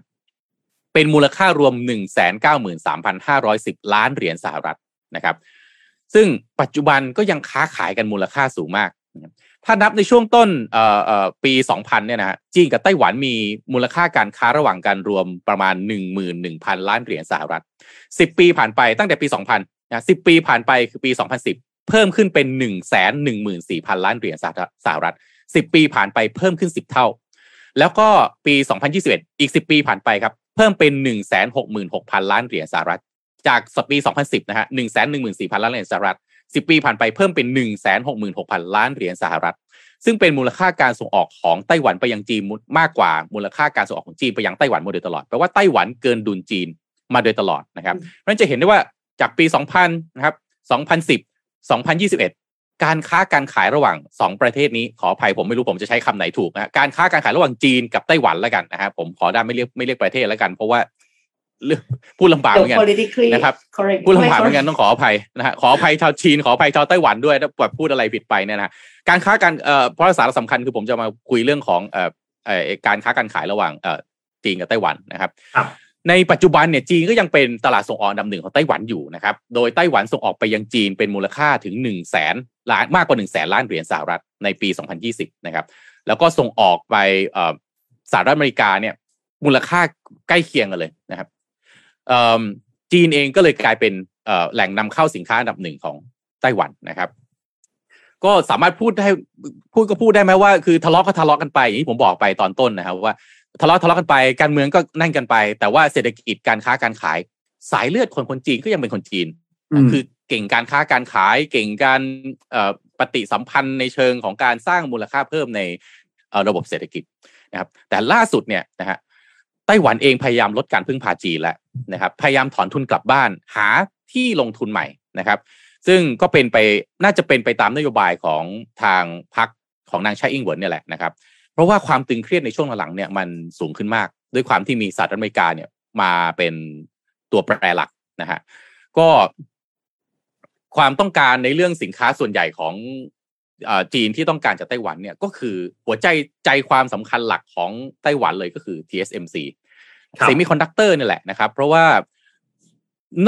D: เป็นมูลค่ารวม 193,510 ล้านเหรียญสหรัฐนะครับ ซึ่งปัจจุบันก็ยังค้าขายกันมูลค่าสูงมาก ถ้านับในช่วงต้นปี 2000 เนี่ยนะฮะจีนกับไต้หวันมีมูลค่าการค้าระหว่างกันรวมประมาณ 11,000 ล้านเหรียญสหรัฐ 10 ปีผ่านไปตั้งแต่ปี 2000นะ10 ปีผ่านไปคือปี 2010 เพิ่มขึ้นเป็น 114,000 ล้านเหรียญสหรัฐ 10 ปีผ่านไปเพิ่มขึ้น 10 เท่า แล้วก็ปี 2021 อีก 10 ปีผ่านไปครับ เพิ่มเป็น 166,000 ล้านเหรียญสหรัฐ จากสปี 2010 นะฮะ 114,000 ล้านเหรียญสหรัฐสิบปีผ่านไปเพิ่มเป็นหนึ่งแสนหกหมื่นหกพันล้านเหรียญสหรัฐ ซึ่งเป็นมูลค่าการส่งออกของไต้หวันไปยังจีนมากกว่ามูลค่าการส่งออกของจีนไปยังไต้หวันมาโดยตลอด แปลว่าไต้หวันเกินดุลจีนมาโดยตลอดนะครับนั่นจะเห็นได้ว่าจากปี 2000 นะครับ 2010 2021 การค้าการขายระหว่าง 2 ประเทศนี้ขออภัยผมไม่รู้ผมจะใช้คำไหนถูกนะการค้าการขายระหว่างจีนกับไต้หวันแล้วกันนะครับผมขอได้ไม่เรียกไม่เรียกประเทศแล้วกัน เพราะว่าพูดลำบากเหมือนกันนะครับพูดลำบากเหมือนกันต้องขออภัยนะฮะขออภัยชาวจีนขออภัยชาวไต้หวันด้วยถ้าแบบพูดอะไรผิดไปเนี่ยนะการค้าการเอ่อเพราะสาระสำคัญคือผมจะมาคุยเรื่องของเอ่อเอ่อการค้าการขายระหว่างเอ่อจีนกับไต้หวันนะครับ ในปัจจุบันเนี่ยจีนก็ยังเป็นตลาดส่งออกอันดับหนึ่งของไต้หวันอยู่นะครับ โดยไต้หวันส่งออกไปยังจีนเป็นมูลค่าถึง1นึ่งแสนล้านมากกว่า1นึ่งแสนล้านเหรียญสหรัฐในปี 2020 นะครับ แล้วก็ส่งออกไปสหรัฐอเมริกาเนี่ยมูลค่าใกล้เคียงกันเลยนะครับจีนเองก็เลยกลายเป็นแหล่งนำเข้าสินค้าอันดับหนึ่งของไต้หวันนะครับ ก็สามารถพูดได้พูดก็พูดได้ไหมว่าคือทะเลาะก็ทะเลาะกันไปอย่างที่ผมบอกไปตอนต้นนะครับว่า ทะเลาะทะเลาะกันไปการเมืองก็นั่งกันไป แต่ว่าเศรษฐกิจการค้าการขาย สายเลือดคนคนจีนก็ยังเป็นคนจีน คือเก่งการค้าการขาย เก่งการปฏิสัมพันธ์ในเชิงของการสร้างมูลค่าเพิ่มในระบบเศรษฐกิจนะครับ แต่ล่าสุดเนี่ยนะฮะไต้หวันเองพยายามลดการพึ่งพาจีนแล้วนะครับ พยายามถอนทุนกลับบ้าน หาที่ลงทุนใหม่นะครับ ซึ่งก็เป็นไปน่าจะเป็นไปตามนโยบายของทางพรรคของนางชาอิงเหวินเนี่ยแหละนะครับ เพราะว่าความตึงเครียดในช่วงหลังเนี่ยมันสูงขึ้นมาก ด้วยความที่มีสหรัฐอเมริกาเนี่ยมาเป็นตัวแปรหลักนะฮะก็ความต้องการในเรื่องสินค้าส่วนใหญ่ของจีนที่ต้องการจากไต้หวันเนี่ยก็คือหัวใจใจความสำคัญหลักของไต้หวันเลยก็คือ TSMC เซมิคอนดักเตอร์นี่แหละนะครับ เพราะว่า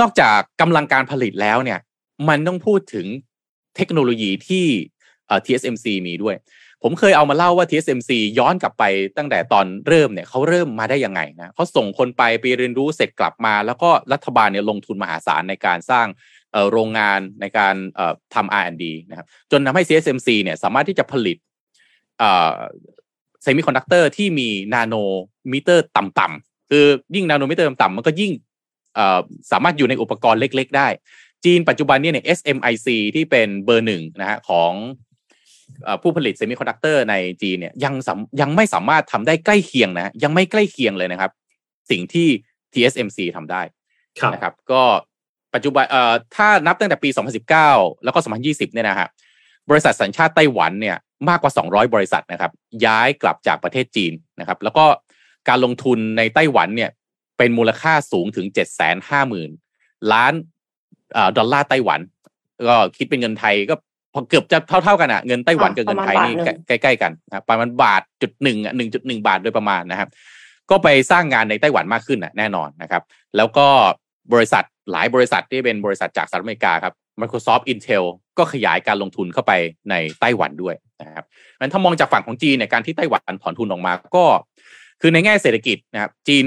D: นอกจากกำลังการผลิตแล้วเนี่ย มันต้องพูดถึงเทคโนโลยีที่ TSMC มีด้วย ผมเคยเอามาเล่าว่า TSMC ย้อนกลับไปตั้งแต่ตอนเริ่มเนี่ยเขาเริ่มมาได้ยังไงนะเขาส่งคนไปไปเรียนรู้เสร็จกลับมา แล้วก็รัฐบาลเนี่ยลงทุนมหาศาลในการสร้างโรงงานในการทำ R&D นะครับจนทำให้ TSMC เนี่ยสามารถที่จะผลิตเซมิคอนดักเตอร์ที่มี nanometer ต่ำๆคือยิ่ง nanometer ต่ำๆมันก็ยิ่งสามารถอยู่ในอุปกรณ์เล็ก ๆ ได้ จีนปัจจุบันนี้เนี่ย SMIC ที่เป็นเบอร์หนึ่งนะฮะของ ผู้ผลิตเซมิคอนดักเตอร์ในจีนเนี่ยยังยังไม่สามารถทำได้ใกล้เคียงนะยังไม่ใกล้เคียงเลยนะครับ สิ่งที่ TSMC ทำได้นะครับ ก็ปัจจุบันเอ่อถ้านับตั้งแต่ปี 2019 แล้วก็ 2020 เนี่ยนะฮะบริษัทสัญชาติไต้หวันเนี่ยมากกว่า 200 บริษัทนะครับ ย้ายกลับจากประเทศจีนนะครับ แล้วก็การลงทุนในไต้หวันเนี่ยเป็นมูลค่าสูงถึง 750,000 ล้านดอลลาร์ไต้หวัน ก็คิดเป็นเงินไทยก็ พอเกือบจะเท่าๆกันอะเงินไต้หวันกับเงินไทยนี่ใกล้ๆกันนะประมาณบาทจุดหนึ่งอะหนึ่งจุดหนึ่งบาทโดยประมาณนะครับ ก็ไปสร้างงานในไต้หวันมากขึ้นอะแน่นอนนะครับ แล้วก็บริษัทหลายบริษัทที่เป็นบริษัทจากสหรัฐอเมริกาครับ Microsoft Intel ก็ขยายการลงทุนเข้าไปในไต้หวันด้วยนะครับมันถ้ามองจากฝั่งของจีนเนี่ยการที่ไต้หวันถอนทุนออกมาก็คือในแง่เศรษฐกิจนะครับจีน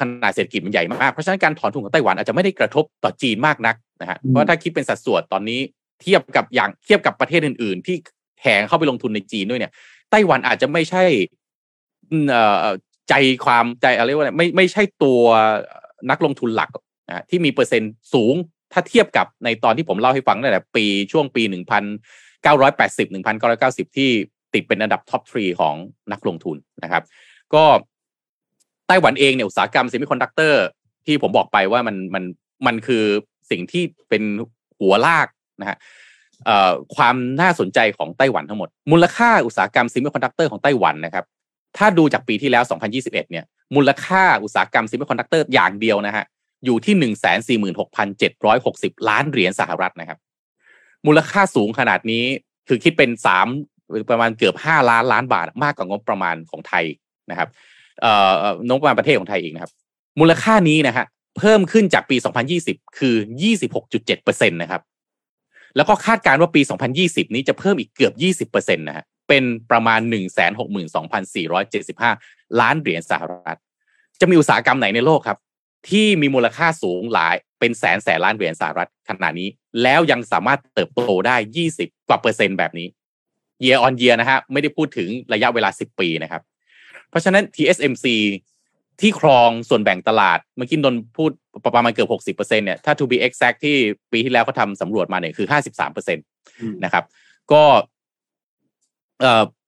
D: ขนาดเศรษฐกิจมันใหญ่มากเพราะฉะนั้นการถอนทุนของไต้หวันอาจจะไม่ได้กระทบต่อจีนมากนักนะฮะเพราะถ้าคิดเป็นสัดส่วนตอนนี้ เทียบกับอย่างเทียบกับประเทศอื่น ๆ ที่แข่งเข้าไปลงทุนในจีนด้วยเนี่ยไต้หวันอาจจะไม่ใช่ใจความใจอะไรว่าไม่ไม่ใช่ตัวนักลงทุนหลักนะที่มีเปอร์เซ็นต์สูง ถ้าเทียบกับในตอนที่ผมเล่าให้ฟังนั่นแหละปีช่วงปีหนึ่งพันเก้าร้อยแปดสิบหนึ่งพันเก้าร้อยเก้าสิบที่ติดเป็นอันดับ top three ของนักลงทุนนะครับ ก็ไต้หวันเองเนี่ยอุตสาหกรรมเซมิคอนดักเตอร์ที่ผมบอกไปว่ามันมันมันคือสิ่งที่เป็นหัวลาก นะฮะความน่าสนใจของไต้หวันทั้งหมด มูลค่าอุตสาหกรรมเซมิคอนดักเตอร์ของไต้หวันนะครับ ถ้าดูจากปีที่แล้ว 2021 เนี่ยมูลค่าอุตสาหกรรมเซมิคอนดักเตอร์อย่างเดียวนะฮะอยู่ที่ 146,760 ล้านเหรียญสหรัฐนะครับ มูลค่าสูงขนาดนี้คือคิดเป็นสามประมาณเกือบห้าล้านล้านบาทมากกว่างบประมาณของไทยนะครับเอ่องบประมาณประเทศของไทยเองนะครับ มูลค่านี้นะฮะเพิ่มขึ้นจากปี 2020 คือ 26.7%นะครับ แล้วก็คาดการณ์ว่าปี 2020 นี้จะเพิ่มอีกเกือบ 20%นะฮะเป็นประมาณ 162,475 ล้านเหรียญสหรัฐ จะมีอุตสาหกรรมไหนในโลกครับ ที่มีมูลค่าสูงหลายเป็นแสนแสนล้านเหรียญสหรัฐขนาดนี้ แล้วยังสามารถเติบโตได้ 20 กว่าเปอร์เซ็นต์แบบนี้ year on year นะฮะไม่ได้พูดถึงระยะเวลา 10 ปีนะครับ เพราะฉะนั้น TSMC ที่ครองส่วนแบ่งตลาด เมื่อกี้นนพูดประมาณเกือบ60%เนี่ยถ้า to be exact ที่ปีที่แล้วเขาทำสำรวจมาเนี่ยคือ53%นะครับ ก็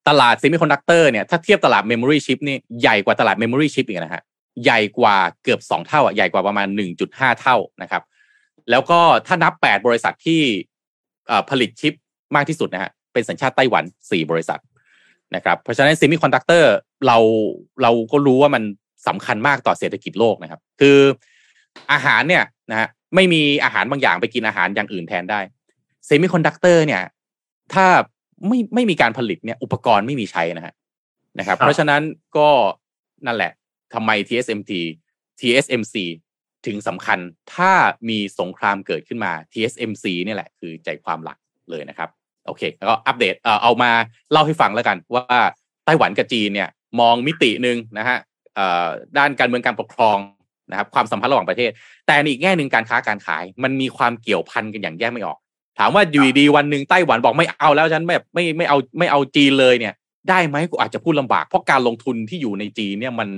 D: ตลาดเซมิคอนดักเตอร์เนี่ยถ้าเทียบตลาด memory chip นี่ใหญ่กว่าตลาด memory chip อีกนะฮะใหญ่กว่าเกือบ2เท่าอะใหญ่กว่าประมาณ1.5เท่านะครับ แล้วก็ถ้านับ8บริษัทที่ผลิตชิปมากที่สุดนะฮะเป็นสัญชาติไต้หวัน4บริษัทนะครับเพราะฉะนั้นเซมิคอนดักเตอร์เราเราก็รู้ว่ามัน สำคัญมากต่อเศรษฐกิจโลกนะครับ คืออาหารเนี่ยนะฮะไม่มีอาหารบางอย่างไปกินอาหารอย่างอื่นแทนได้เซมิคอนดักเตอร์เนี่ย ถ้าไม่ไม่มีการผลิตเนี่ย อุปกรณ์ไม่มีใช้นะฮะนะครับ เพราะฉะนั้นก็นั่นแหละทำไม TSMC TSMC ถึงสำคัญถ้ามีสงครามเกิดขึ้นมา TSMC นี่แหละ คือใจความหลักเลยนะครับ โอเค แล้วก็อัปเดตเอ่อเอามาเล่าให้ฟังแล้วกัน ว่าไต้หวันกับจีนเนี่ย มองมิติหนึ่งนะฮะเอ่อ ด้านการเมืองการปกครองนะครับความสัมพันธ์ระหว่างประเทศ แต่อีกแง่หนึ่งการค้าการขาย มันมีความเกี่ยวพันกันอย่างแยกไม่ออก ถามว่าอยู่ดีวันหนึ่งไต้หวันบอกไม่เอาแล้วฉันแบบไม่ไม่เอาไม่เอาจีนเลยเนี่ย ได้ไหมกูอาจจะพูดลำบากเพราะการลงทุนที่อยู่ในจีนเนี่ยมัน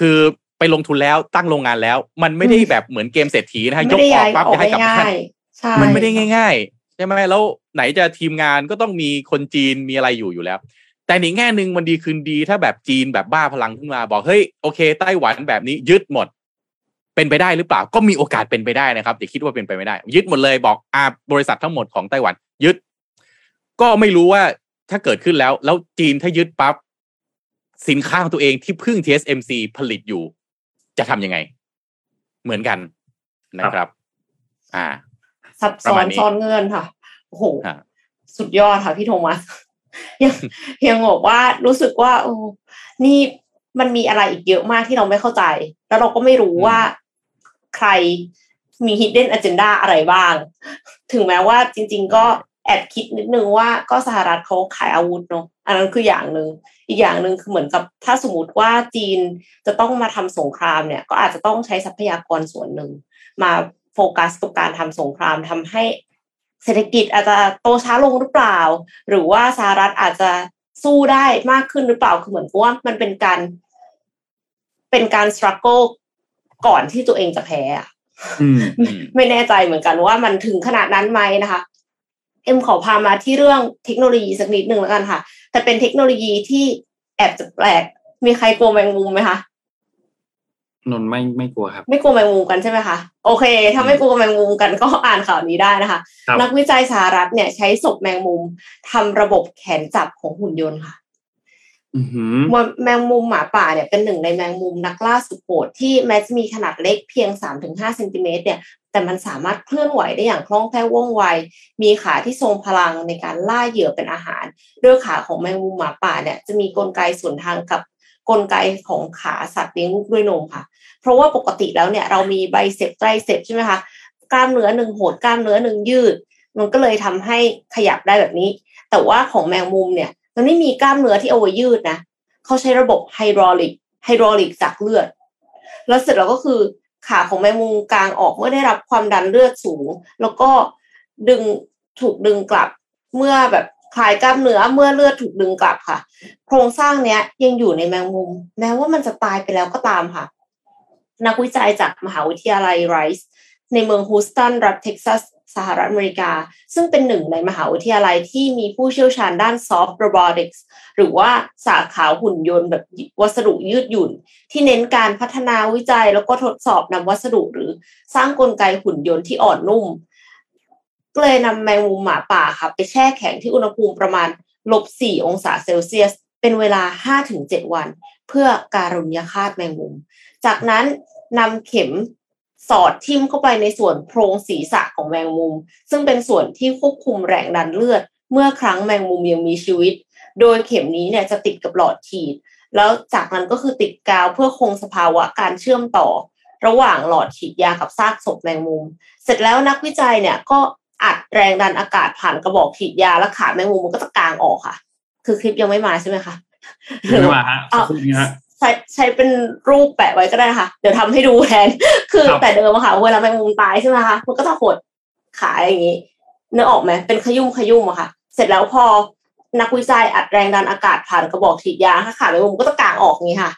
D: คือไปลงทุนแล้วตั้งโรงงานแล้ว มันไม่ได้แบบเหมือนเกมเศรษฐีนะฮะยกออกปั๊บจะให้กลับบ้านมันไม่ได้ง่ายๆใช่ไหมแล้วไหนจะทีมงานก็ต้องมีคนจีนมีอะไรอยู่อยู่แล้ว แต่ในแง่หนึ่งมันดีคืนดีถ้าแบบจีนแบบบ้าพลังขึ้นมาบอกเฮ้ยโอเคไต้หวันแบบนี้ยึดหมด เป็นไปได้หรือเปล่า ก็มีโอกาสเป็นไปได้นะครับอย่าคิดว่าเป็นไปไม่ได้ ยึดหมดเลยบอกอาบริษัททั้งหมดของไต้หวัน ยึด ก็ไม่รู้ว่าถ้าเกิดขึ้นแล้ว แล้วจีนถ้ายึดปั๊บสินค้าของตัวเองที่พึ่ง TSMC ผลิตอยู่ จะทํำยังไง เหมือนกันนะครับ อ่า
C: ซับซ้อนซ้อนเงินค่ะโอ้โหสุดยอดค่ะพี่โทมัส ยังยังบอกว่ารู้สึกว่าโอ้นี่มันมีอะไรอีกเยอะมากที่เราไม่เข้าใจ แล้วเราก็ไม่รู้ว่าใครมี hidden agenda อะไรบ้าง ถึงแม้ว่าจริง ๆ ก็แอบคิดนิดนึงว่าก็สหรัฐเขาขายอาวุธเนาะอันนั้นคืออย่างหนึ่งอีกอย่างหนึ่งคือเหมือนกับถ้าสมมติว่าจีนจะต้องมาทำสงครามเนี่ย ก็อาจจะต้องใช้ทรัพยากรส่วนหนึ่ง มาโฟกัสกับการทำสงครามทำให้ เศรษฐกิจอาจจะโตช้าลงหรือเปล่า หรือว่าสหรัฐอาจจะสู้ได้มากขึ้นหรือเปล่าคือเหมือนกับว่ามันเป็นการ เป็นการ struggle ก่อนที่ตัวเองจะแพ้ไม่แน่ใจเหมือนกันว่ามันถึงขนาดนั้นไหมนะคะ เอ็มขอพามาที่เรื่องเทคโนโลยีสักนิดหนึ่งแล้วกันค่ะ แต่เป็นเทคโนโลยีที่แอบจะแปลกมีใครกลัวแมงมุมไหมคะ
B: นนไม่ไม่กลัวครับ
C: ไม่กลัวแมงมุมกันใช่ไหมคะโอเค ถ้าไม่กลัวแมงมุมกันก็อ่านข่าวนี้ได้นะคะ นักวิจัยสหรัฐเนี่ยใช้ศพแมงมุมทำระบบแขนจับของหุ่นยนต์ค่ะแมงมุมหมาป่าเนี่ยเป็นหนึ่งในแมงมุมนักล่าสุดโหดที่แม้จะมีขนาดเล็กเพียง 3-5เซนติเมตรเนี่ย แต่มันสามารถเคลื่อนไหวได้อย่างคล่องแคล่วว่องไว มีขาที่ทรงพลังในการล่าเหยื่อเป็นอาหาร ด้วยขาของแมงมุมหมาป่าเนี่ยจะมีกลไกสวนทางกับ กลไกของขาสัตว์เลี้ยงลูกด้วยนมค่ะ เพราะว่าปกติแล้วเนี่ยเรามี biceps triceps ใช่ไหมคะกล้ามเนื้อหนึ่งหดกล้ามเนื้อหนึ่งยืด มันก็เลยทำให้ขยับได้แบบนี้ แต่ว่าของแมงมุมเนี่ย มันไม่มีกล้ามเนื้อที่เอาไว้ยืดนะเขาใช้ระบบไฮดรอลิกไฮดรอลิกจากเลือด แล้วเสร็จแล้วก็คือขาของแมงมุมกางออกเมื่อได้รับความดันเลือดสูง แล้วก็ดึงถูกดึงกลับเมื่อแบบ คลายกล้ามเนื้อเมื่อเลือดถูกดึงกลับค่ะ โครงสร้างเนี้ยยังอยู่ในแมงมุม แม้ว่ามันจะตายไปแล้วก็ตามค่ะ นักวิจัยจากมหาวิทยาลัยไรส์ในเมืองฮูสตันรัฐเท็กซัสสหรัฐอเมริกา ซึ่งเป็นหนึ่งในมหาวิทยาลัยที่มีผู้เชี่ยวชาญด้าน soft robotics หรือว่าสาขาหุ่นยนต์แบบวัสดุยืดหยุ่น ที่เน้นการพัฒนาวิจัยแล้วก็ทดสอบนำวัสดุหรือสร้างกลไกหุ่นยนต์ที่อ่อนนุ่ม ก็เลยนำแมงมุมหมาป่าค่ะไปแช่แข็งที่อุณหภูมิประมาณลบสี่องศาเซลเซียส เป็นเวลาห้าถึงเจ็ดวัน เพื่อการุญยฆาตแมงมุม จากนั้นนำเข็มสอดทิ่มเข้าไปในส่วนโพรงศีรษะของแมงมุม ซึ่งเป็นส่วนที่ควบคุมแรงดันเลือด เมื่อครั้งแมงมุมยังมีชีวิต โดยเข็มนี้เนี่ยจะติดกับหลอดฉีด แล้วจากนั้นก็คือติดกาวเพื่อคงสภาวะการเชื่อมต่อ ระหว่างหลอดฉีดยากับซากศพแมงมุม เสร็จแล้วนักวิจัยเนี่ยก็ อัดแรงดันอากาศผ่านกระบอกฉีดยาแล้วขาแมงมุมมันก็จะกางออกค่ะ คือคลิปยังไม่มาใช่ไหมคะ
B: ไม่มาฮะสักครู่นี้ฮะ
C: ใช้ใช้เป็นรูปแปะไว้ก็ได้ค่ะ เดี๋ยวทำให้ดูแทน คือ
B: ครับ
C: แต่เดิมอะค่ะเวลาแมงมุมตายใช่ไหมคะมันก็จะหดขาอย่างนี้เนื้อออกไหมเป็นขยุ่มขยุ่มอะค่ะ เสร็จแล้วพอนักวิจัยอัดแรงดันอากาศผ่านกระบอกฉีดยาถ้าขาแมงมุมก็จะกางออกอย่างนี้ค่ะ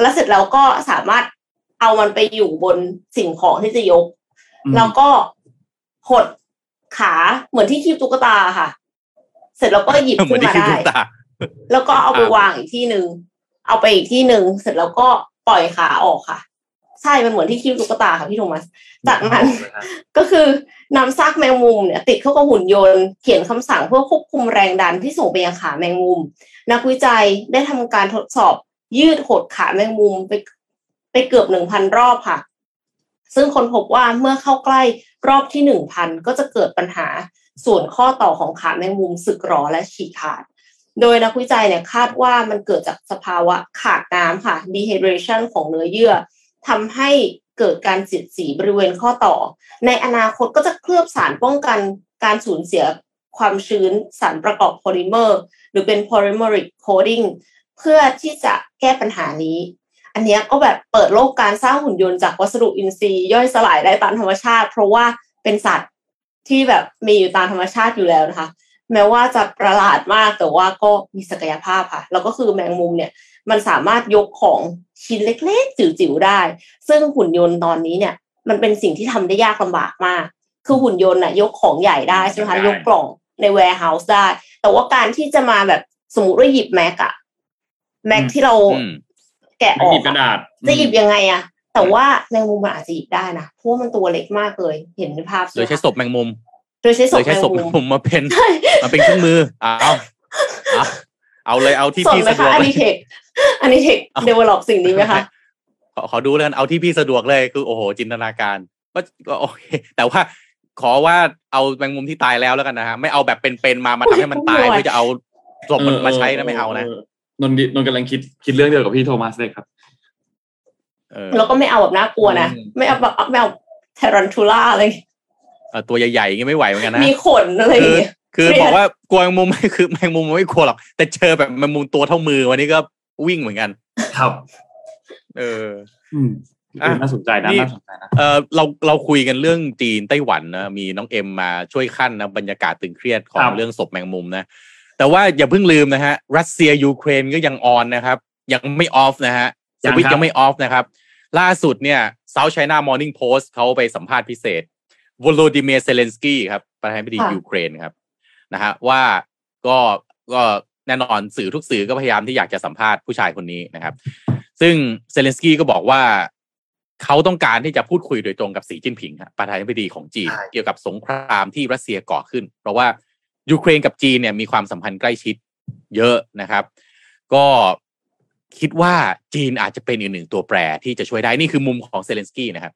C: แล้วเสร็จแล้วก็สามารถเอามันไปอยู่บนสิ่งของที่จะยก
B: อืม
C: แล้วก็หด ขาเหมือนที่คีบตุ๊กตาค่ะ เสร็จแล้วก็หยิบ
D: เหมื
C: ขึ้
D: อน
C: น
D: ที่
C: มา
D: คิด
C: ได้
D: ลูกตา
C: แล้วก็เอาไป
D: ครับ
C: วางอีกที่หนึ่งเอาไปอีกที่หนึ่งเสร็จแล้วก็ปล่อยขาออกค่ะ ใช่มันเหมือนที่คิ้วตุ๊กตาค่ะพี่โทมัสจากนั้นก็คือนำซากแมงมุมเนี่ย ติดเข้ากับหุ่นยนต์เขียนคำสั่งเพื่อควบคุมแรงดันที่ส่งไปยังขาแมงมุม นักวิจัยได้ทำการทดสอบยืดหดขาแมงมุมไปไปเกือบหนึ่งพันรอบค่ะ ซึ่งคนพบว่าเมื่อเข้าใกล้รอบที่หนึ่งพันก็จะเกิดปัญหาส่วนข้อต่อของขาแมงมุมสึกหรอและฉีกขาด โดยนักวิจัยเนี่ยคาดว่ามันเกิดจากสภาวะขาดน้ำค่ะ dehydration ของเนื้อเยื่อทำให้เกิดการเสียดสีบริเวณข้อต่อ ในอนาคตก็จะเคลือบสารป้องกันการสูญเสียความชื้นสารประกอบโพลิเมอร์ หรือเป็น polymeric coating เพื่อที่จะแก้ปัญหานี้ อันเนี้ยก็แบบเปิดโลกการสร้างหุ่นยนต์จากวัสดุอินทรีย์ย่อยสลายได้ตามธรรมชาติ เพราะว่าเป็นสัตว์ที่แบบมีอยู่ตามธรรมชาติอยู่แล้วนะคะ แม้ว่าจะประหลาดมากแต่ว่าก็มีศักยภาพค่ะ แล้วก็คือแมงมุมเนี่ยมันสามารถยกของชิ้นเล็กๆ จิ๋วๆได้ ซึ่งหุ่นยนต์ตอนนี้เนี่ย มันเป็นสิ่งที่ทำได้ยากลำบากมาก คือหุ่นยนต์น่ะยกของใหญ่ได้ใช่ไหมคะ
B: ได้
C: ยกกล่องใน warehouse ได้ แต่ว่าการที่จะมาแบบสมมติว่าหยิบแม็กอะแม็กที่เรา
D: อืม
C: แกะอ
B: ไม่
C: อ
B: หยิ
C: ก
B: บกระ
C: อะ
B: ดาษ
C: จะหยิบยังไงอะแต่ว่าแมงมุมมันอาจจะหยิบได้นะเพราะว่ามันตัวเล็กมากเลย เห็นในภาพ
D: โดยใช้
C: ไหม
D: ศพแมงมุม
C: โดยใช้ศ
D: โด
C: พ
D: ยใช้
C: แมง
D: ศพแม
C: มุ
D: ง
C: ม
D: มุมมาเป็น
C: ใช่
D: มาเป็นเครื่องมือเอาเอาเอาเลยเอาที่
C: สน
D: พี่
C: ไหม
D: สะด
C: คะ
D: วก
C: อัน
D: เลย
C: นี้เทคอันนี้เทค
D: เอา
C: เดเวลลอปสิ่งนี้ไหมคะ
D: ขอขอดูแล้วกันเอาที่พี่สะดวกเลยคือโอ้โหจินตนาการก็ก็โอเคแต่ว่าขอว่าเอาแมงมุมที่ตายแล้วแล้วกันนะฮะไม่เอาแบบเป็นๆมามาทำให้มันตาย
C: โอ้ย
D: เพื่อจะเอาศพมันมาใช้นะไม่เอานะ
B: นนท์ดินนท์กำลังคิดคิดเรื่องเดียวกับพี่โทมัสเลยครับ
D: เออ
C: แล้วก็ไม่เอาแบบน่ากลัวนะ
B: อืม
C: ไม่เอาแบบไม่เอาเทรันทูล่าอะไร
D: เออตัวใหญ่ๆอย่างงี้ไม่ไหวเหมือนกันนะ
C: มีขนอะไรอ
D: คื
C: ย่าง
D: อ
C: เงี้ย
D: คือ
C: เครียด
D: บอกว่ากลัวแมงมุมไม่คือแมงมุมมันไม่กลัวหรอก แต่เจอแบบแมงมุมตัวเท่ามือวันนี้ก็วิ่งเหมือนกัน
B: ครับ
D: เออ
B: อืม
D: อะ
B: น่าสนใจนะ
D: นี่
B: น่าสนใจนะ
D: เออเราเราคุยกันเรื่องจีนไต้หวันนะมีน้องเอ็มมาช่วยขั้นนะบรรยากาศตึงเครียดของเรื่องศพแมงมุมนะ แต่ว่าอย่าเพิ่งลืมนะฮะรัสเซียยูเครนก็ยังออนนะครับ ยังไม่ออฟนะฮะสวิตช์ยังไม่ off นะครับ ล่าสุดเนี่ย South China Morning Post เขาไปสัมภาษณ์พิเศษวโลดิเมียเซเลนสกี้ครับประธานาธิบดี
C: ค่ะ
D: ยูเครนครับนะฮะว่าก็ก็แน่นอนสื่อทุกสื่อก็พยายามที่อยากจะสัมภาษณ์ผู้ชายคนนี้นะครับ ซึ่งเซเลนสกี้ก็บอกว่าเขาต้องการที่จะพูดคุยโดยตรงกับสีจิ้นผิงครับประธานาธิบดีของจีน
B: ใช่
D: เกี่ยวกับสงครามที่รัสเซียก่อขึ้น เพราะว่า ยูเครนกับจีนเนี่ยมีความสัมพันธ์ใกล้ชิดเยอะนะครับ ก็คิดว่าจีนอาจจะเป็นอีกหนึ่งตัวแปรที่จะช่วยได้นี่คือมุมของเซเลนสกี้นะครับ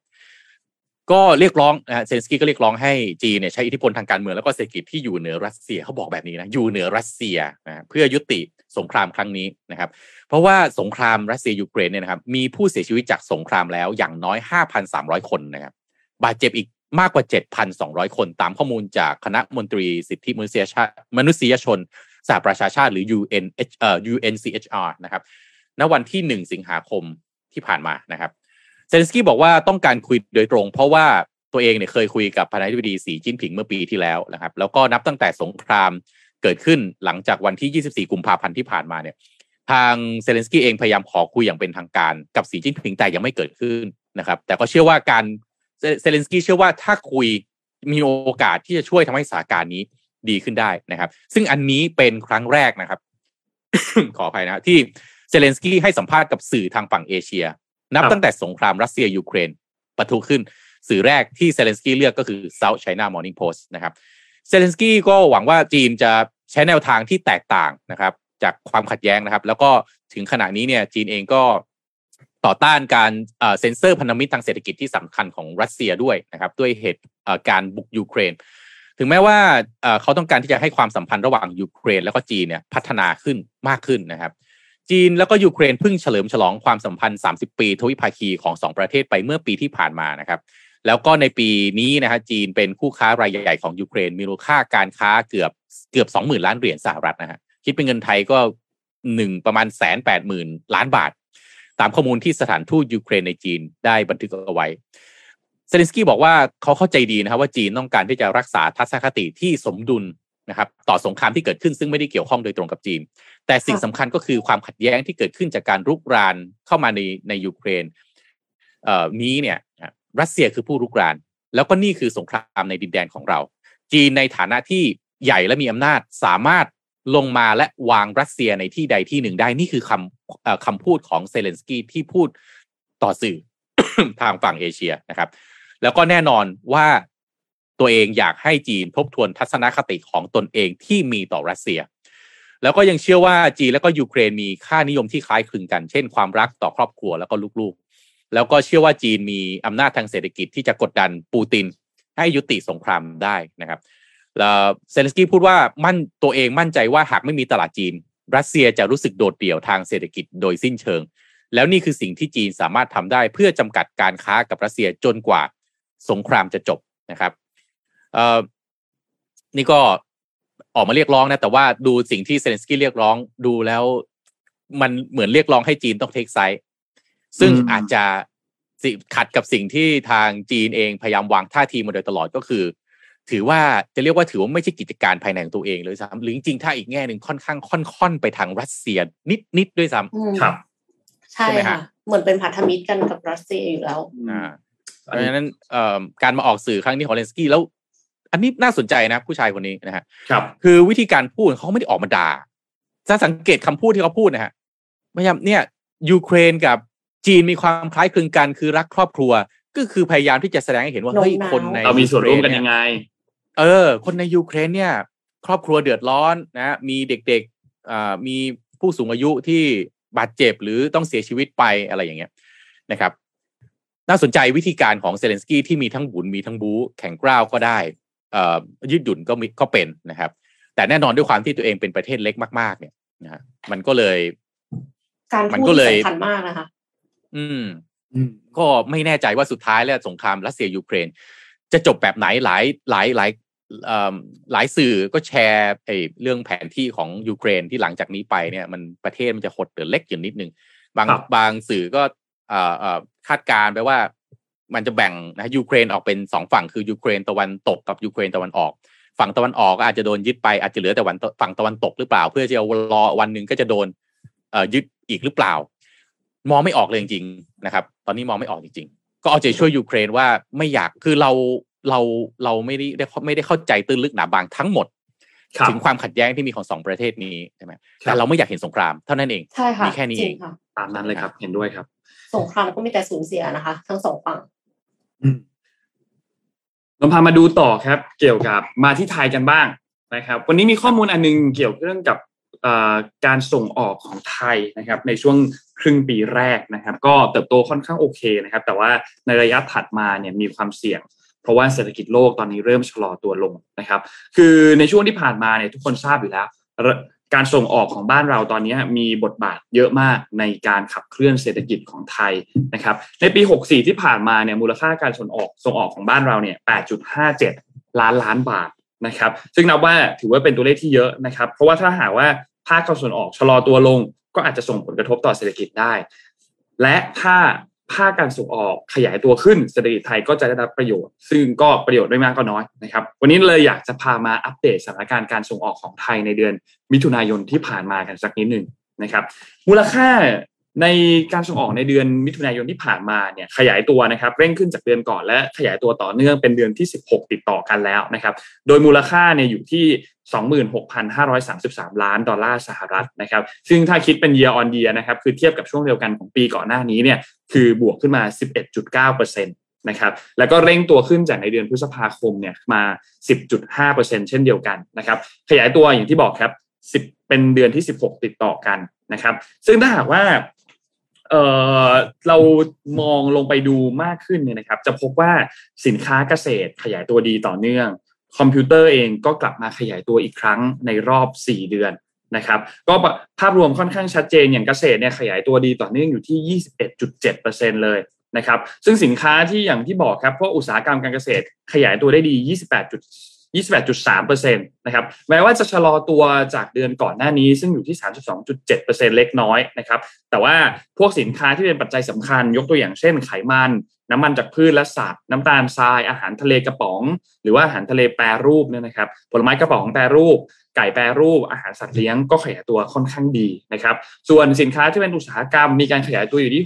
D: ก็เรียกร้องนะเซเลนสกี้ก็เรียกร้องให้จีนเนี่ยใช้อิทธิพลทางการเมืองแล้วก็เศรษฐกิจที่อยู่เหนือรัสเซียเขาบอกแบบนี้นะอยู่เหนือรัสเซียนะเพื่อยุติสงครามครั้งนี้นะครับ เพราะว่าสงครามรัสเซียยูเครนเนี่ยนะครับมีผู้เสียชีวิตจากสงครามแล้วอย่างน้อย 5,300 คนนะครับบาดเจ็บอีก มากกว่า 7,200 คนตามข้อมูลจากคณะมนตรีสิทธิมนุษยชาติมนุษยชนสหประชาชาติหรือ UN เอ่อ UNCHR นะครับณวันที่หนึ่งสิงหาคมที่ผ่านมานะครับเซเลนสกี้บอกว่าต้องการคุยโดยตรง เพราะว่าตัวเองเนี่ยเคยคุยกับประธานาธิบดีสีจิ้นผิงเมื่อปีที่แล้วนะครับ แล้วก็นับตั้งแต่สงครามเกิดขึ้นหลังจากวันที่ 24 กุมภาพันธ์ที่ผ่านมาเนี่ย ทางเซเลนสกี้เองพยายามขอคุยอย่างเป็นทางการกับสีจิ้นผิงแต่ยังไม่เกิดขึ้นนะครับ แต่ก็เชื่อว่าการ เซเลนสกี้เชื่อว่าถ้าคุยมีโอกาสที่จะช่วยทำให้สถานการณ์นี้ดีขึ้นได้นะครับ ซึ่งอันนี้เป็นครั้งแรกนะครับ ขออภัยนะที่เซเลนสกี้ให้สัมภาษณ์กับสื่อทางฝั่งเอเชีย นับตั้งแต่สงครามรัสเซียยูเครนปะทุขึ้น สื่อแรกที่เซเลนสกี้เลือกก็คือ South China Morning Post นะครับเซเลนสกี้ก็หวังว่าจีนจะใช้แนวทางที่แตกต่างนะครับ จากความขัดแย้งนะครับ แล้วก็ถึงขณะนี้เนี่ย จีนเองก็ ต่อต้านการเซ็นเซอร์พันธมิตรทางเศรษฐกิจที่สำคัญของรัสเซียด้วยนะครับด้วยเหตุการบุกยูเครน ถึงแม้ว่าเขาต้องการที่จะให้ความสัมพันธ์ระหว่างยูเครน แล้วก็จีนเนี่ยพัฒนาขึ้นมากขึ้นนะครับ จีนแล้วก็ยูเครนเพิ่งเฉลิมฉลองความสัมพันธ์ 30 ปีทวิภาคีของสองประเทศไปเมื่อปีที่ผ่านมานะครับ แล้วก็ในปีนี้นะฮะจีนเป็นคู่ค้ารายใหญ่ของยูเครนมีมูลค่าการค้าเกือบเกือบ20,000ล้านเหรียญสหรัฐนะฮะคิดเป็นเงินไทยก็หนึ่งประมาณแสนแปดหมื่นล้านบาท ตามข้อมูลที่สถานทูตยูเครนในจีนได้บันทึกเอาไว้เซเลนสกี้บอกว่าเขาเข้าใจดีนะครับว่าจีนต้องการที่จะรักษาทัศนคติที่สมดุลนะครับต่อสงครามที่เกิดขึ้นซึ่งไม่ได้เกี่ยวข้องโดยตรงกับจีน แต่สิ่งสำคัญก็คือความขัดแย้งที่เกิดขึ้นจากการรุกรานเข้ามาในในยูเครนเอ่อนี้เนี่ยรัสเซียคือผู้รุกราน แล้วก็นี่คือสงครามในดินแดนของเรา จีนในฐานะที่ใหญ่และมีอำนาจสามารถ ลงมาและวางรัสเซียในที่ใดที่หนึ่งได้นี่คือคำคำพูดของเซเลนสกี้ที่พูดต่อสื่อทางฝั่งเอเชียนะครับ แล้วก็แน่นอนว่าตัวเองอยากให้จีนทบทวนทัศนคติของตนเองที่มีต่อรัสเซีย แล้วก็ยังเชื่อว่าจีนแล้วก็ยูเครนมีค่านิยมที่คล้ายคลึงกัน เช่นความรักต่อครอบครัวแล้วก็ลูกๆ แล้วก็เชื่อว่าจีนมีอำนาจทางเศรษฐกิจที่จะกดดันปูตินให้ยุติสงครามได้นะครับ เซเลนสกี้พูดว่ามั่นตัวเองมั่นใจว่าหากไม่มีตลาดจีน รัสเซียจะรู้สึกโดดเดี่ยวทางเศรษฐกิจโดยสิ้นเชิง แล้วนี่คือสิ่งที่จีนสามารถทำได้เพื่อจำกัดการค้ากับรัสเซียจนกว่าสงครามจะจบนะครับเอ่อนี่ก็ออกมาเรียกร้องนะแต่ว่าดูสิ่งที่เซเลนสกี้เรียกร้องดูแล้วมันเหมือนเรียกร้องให้จีนต้อง take sideซึ่งอาจจะขัดกับสิ่งที่ทางจีนเองพยายามวางท่าทีมาโดยตลอดก็คือ ถือว่าจะเรียกว่าถือว่าไม่ใช่กิจการภายในของตัวเองเลยซ้ำหรือจริงๆถ้าอีกแง่หนึ่งค่อนข้างค่อนๆไปทางรัสเซียนิดนิดด้วยซ้ำ
B: ครับ
C: ใช่ค่ะเหมือนเป็นพันธมิตรกันกับรัสเซียอยู่แล้ว
D: อ่าเพราะฉะนั้นการมาออกสื่อครั้งนี้ของเลนสกี้แล้ว อันนี้น่าสนใจนะผู้ชายคนนี้นะฮะ
B: ครับ
D: คือวิธีการพูดเขาไม่ได้ออกมาด่าถ้าสังเกตคำพูดที่เขาพูดนะฮะพยายามเนี่ยยูเครนกับจีนมีความคล้ายคลึงกันคือรักครอบครัว ก็คือพยายามที่จะแสดงให้เห็นว่าเฮ้ยคนใน
B: เรามีส่วนร่วมกันยังไง
D: เออ คนในยูเครนเนี่ย ครอบครัวเดือดร้อนนะ มีเด็กๆอ่ามีผู้สูงอายุที่บาดเจ็บหรือต้องเสียชีวิตไปอะไรอย่างเงี้ยนะครับ น่าสนใจวิธีการของเซเลนสกี้ที่มีทั้งบุ๋นมีทั้งบู๊แข็งกร้าวก็ได้เอ่อยืดหยุ่นก็มีก็เป็นนะครับ แต่แน่นอนด้วยความที่ตัวเองเป็นประเทศเล็กมาก ๆ เนี่ยนะฮะมันก็เลย
C: การพูดสำคัญมากนะคะ
D: อืมก็ไม่แน่ใจว่าสุดท้ายแล้วสงครามรัสเซียยูเครน จะจบแบบไหนหลายหลายหลายหลายสื่อก็แชร์ไอ้เรื่องแผนที่ของยูเครนที่หลังจากนี้ไปเนี่ย มันประเทศมันจะหดเหลือเล็กอยู่นิดนึงบางบางสื่อก็คาดการไปว่ามันจะแบ่งนะยูเครนออกเป็นสองฝั่งคือยูเครนตะวันตกกับยูเครนตะวันออก ฝั่งตะวันออกก็อาจจะโดนยึดไปอาจจะเหลือแต่วันฝั่งตะวันตกหรือเปล่า เพื่อจะรอวันหนึ่งก็จะโดนยึดอีกหรือเปล่า มองไม่ออกเลยจริงๆนะครับ ตอนนี้มองไม่ออกจริงๆ ก็เอาใจช่วยยูเครนว่าไม่อยากคือเราเราเราไม่ได้ไม่ได้เข้าใจตื้นลึกหนาบางทั้งหมด ถึงความขัดแย้งที่มีของสองประเทศนี้ใช่ไหมแต่เราไม่อยากเห็นสงครามเท่านั้นเอง
C: ใช่ค่ะ
D: มีแค่นี้เอง
B: ตามนั้นเลยครับ เห็นด้วยครับ
C: สงครามก็มีแต่สูญเสียนะคะ ทั้งสองฝั่ง
B: เราพามาดูต่อครับ เกี่ยวกับมาที่ไทยกันบ้างนะครับ วันนี้มีข้อมูลอันนึงเกี่ยวเรื่องกับการส่งออกของไทยนะครับ ในช่วง ครึ่งปีแรกนะครับ ก็เติบโตค่อนข้างโอเคนะครับ แต่ว่าในระยะถัดมาเนี่ยมีความเสี่ยง เพราะว่าเศรษฐกิจโลกตอนนี้เริ่มชะลอตัวลงนะครับ คือในช่วงที่ผ่านมาเนี่ยทุกคนทราบอยู่แล้ว การส่งออกของบ้านเราตอนนี้มีบทบาทเยอะมากในการขับเคลื่อนเศรษฐกิจของไทยนะครับ ในปี 64 ที่ผ่านมาเนี่ยมูลค่าการส่งออกส่งออกของบ้านเราเนี่ย 8.57 ล้านล้านบาทนะครับ ซึ่งนับว่าถือว่าเป็นตัวเลขที่เยอะนะครับ เพราะว่าถ้าหากว่าภาคการส่งออกชะลอตัวลง ก็อาจจะส่งผลกระทบต่อเศรษฐกิจได้ และถ้าภาคการส่งออกขยายตัวขึ้นเศรษฐกิจไทยก็จะได้รับประโยชน์ ซึ่งก็ประโยชน์ไม่มากก็น้อยนะครับวันนี้เลยอยากจะพามาอัปเดตสถานการณ์การส่งออกของไทยในเดือนมิถุนายนที่ผ่านมากันสักนิดหนึ่งนะครับมูลค่า ในการส่งออกในเดือนมิถุนายนที่ผ่านมาเนี่ยขยายตัวนะครับเร่งขึ้นจากเดือนก่อนและขยายตัวต่อเนื่องเป็นเดือนที่ 16 ติดต่อกันแล้วนะครับโดยมูลค่าเนี่ยอยู่ที่ 26,533 ล้านดอลลาร์สหรัฐนะครับซึ่งถ้าคิดเป็น year on year นะครับคือเทียบกับช่วงเดียวกันของปีก่อนหน้านี้เนี่ยคือบวกขึ้นมา 11.9%นะครับแล้วก็เร่งตัวขึ้นจากในเดือนพฤษภาคมเนี่ยมา 10.5%เช่นเดียวกันนะครับขยายตัวอย่างที่บอกครับ 10 เป็นเดือนที่ 16 ติดต่อกันนะครับซึ่งถ้าหากว่า เออเรามองลงไปดูมากขึ้นเนี่ยนะครับ จะพบว่าสินค้าเกษตรขยายตัวดีต่อเนื่อง คอมพิวเตอร์เองก็กลับมาขยายตัวอีกครั้งในรอบ 4 เดือนนะครับ ก็ภาพรวมค่อนข้างชัดเจนอย่างเกษตรเนี่ยขยายตัวดีต่อเนื่องอยู่ที่ 21.7%เลยนะครับ ซึ่งสินค้าที่อย่างที่บอกครับพวกอุตสาหกรรมการเกษตรขยายตัวได้ดี 28 28.3%นะครับแม้ว่าจะชะลอตัวจากเดือนก่อนหน้านี้ ซึ่งอยู่ที่ 32.7%เล็กน้อยนะครับแต่ว่าพวกสินค้าที่เป็นปัจจัยสำคัญ ยกตัวอย่างเช่นไขมัน น้ำมันจากพืชและสัตว์ น้ำตาลทรายอาหารทะเลกระป๋อง หรือว่าอาหารทะเลแปรรูปเนี่ยนะครับผลไม้กระป๋องแปรรูป ไก่แปรรูป อาหารสัตว์เลี้ยงก็ขยายตัวค่อนข้างดีนะครับส่วนสินค้าที่เป็นอุตสาหกรรมมีการขยายตัวอยู่ที่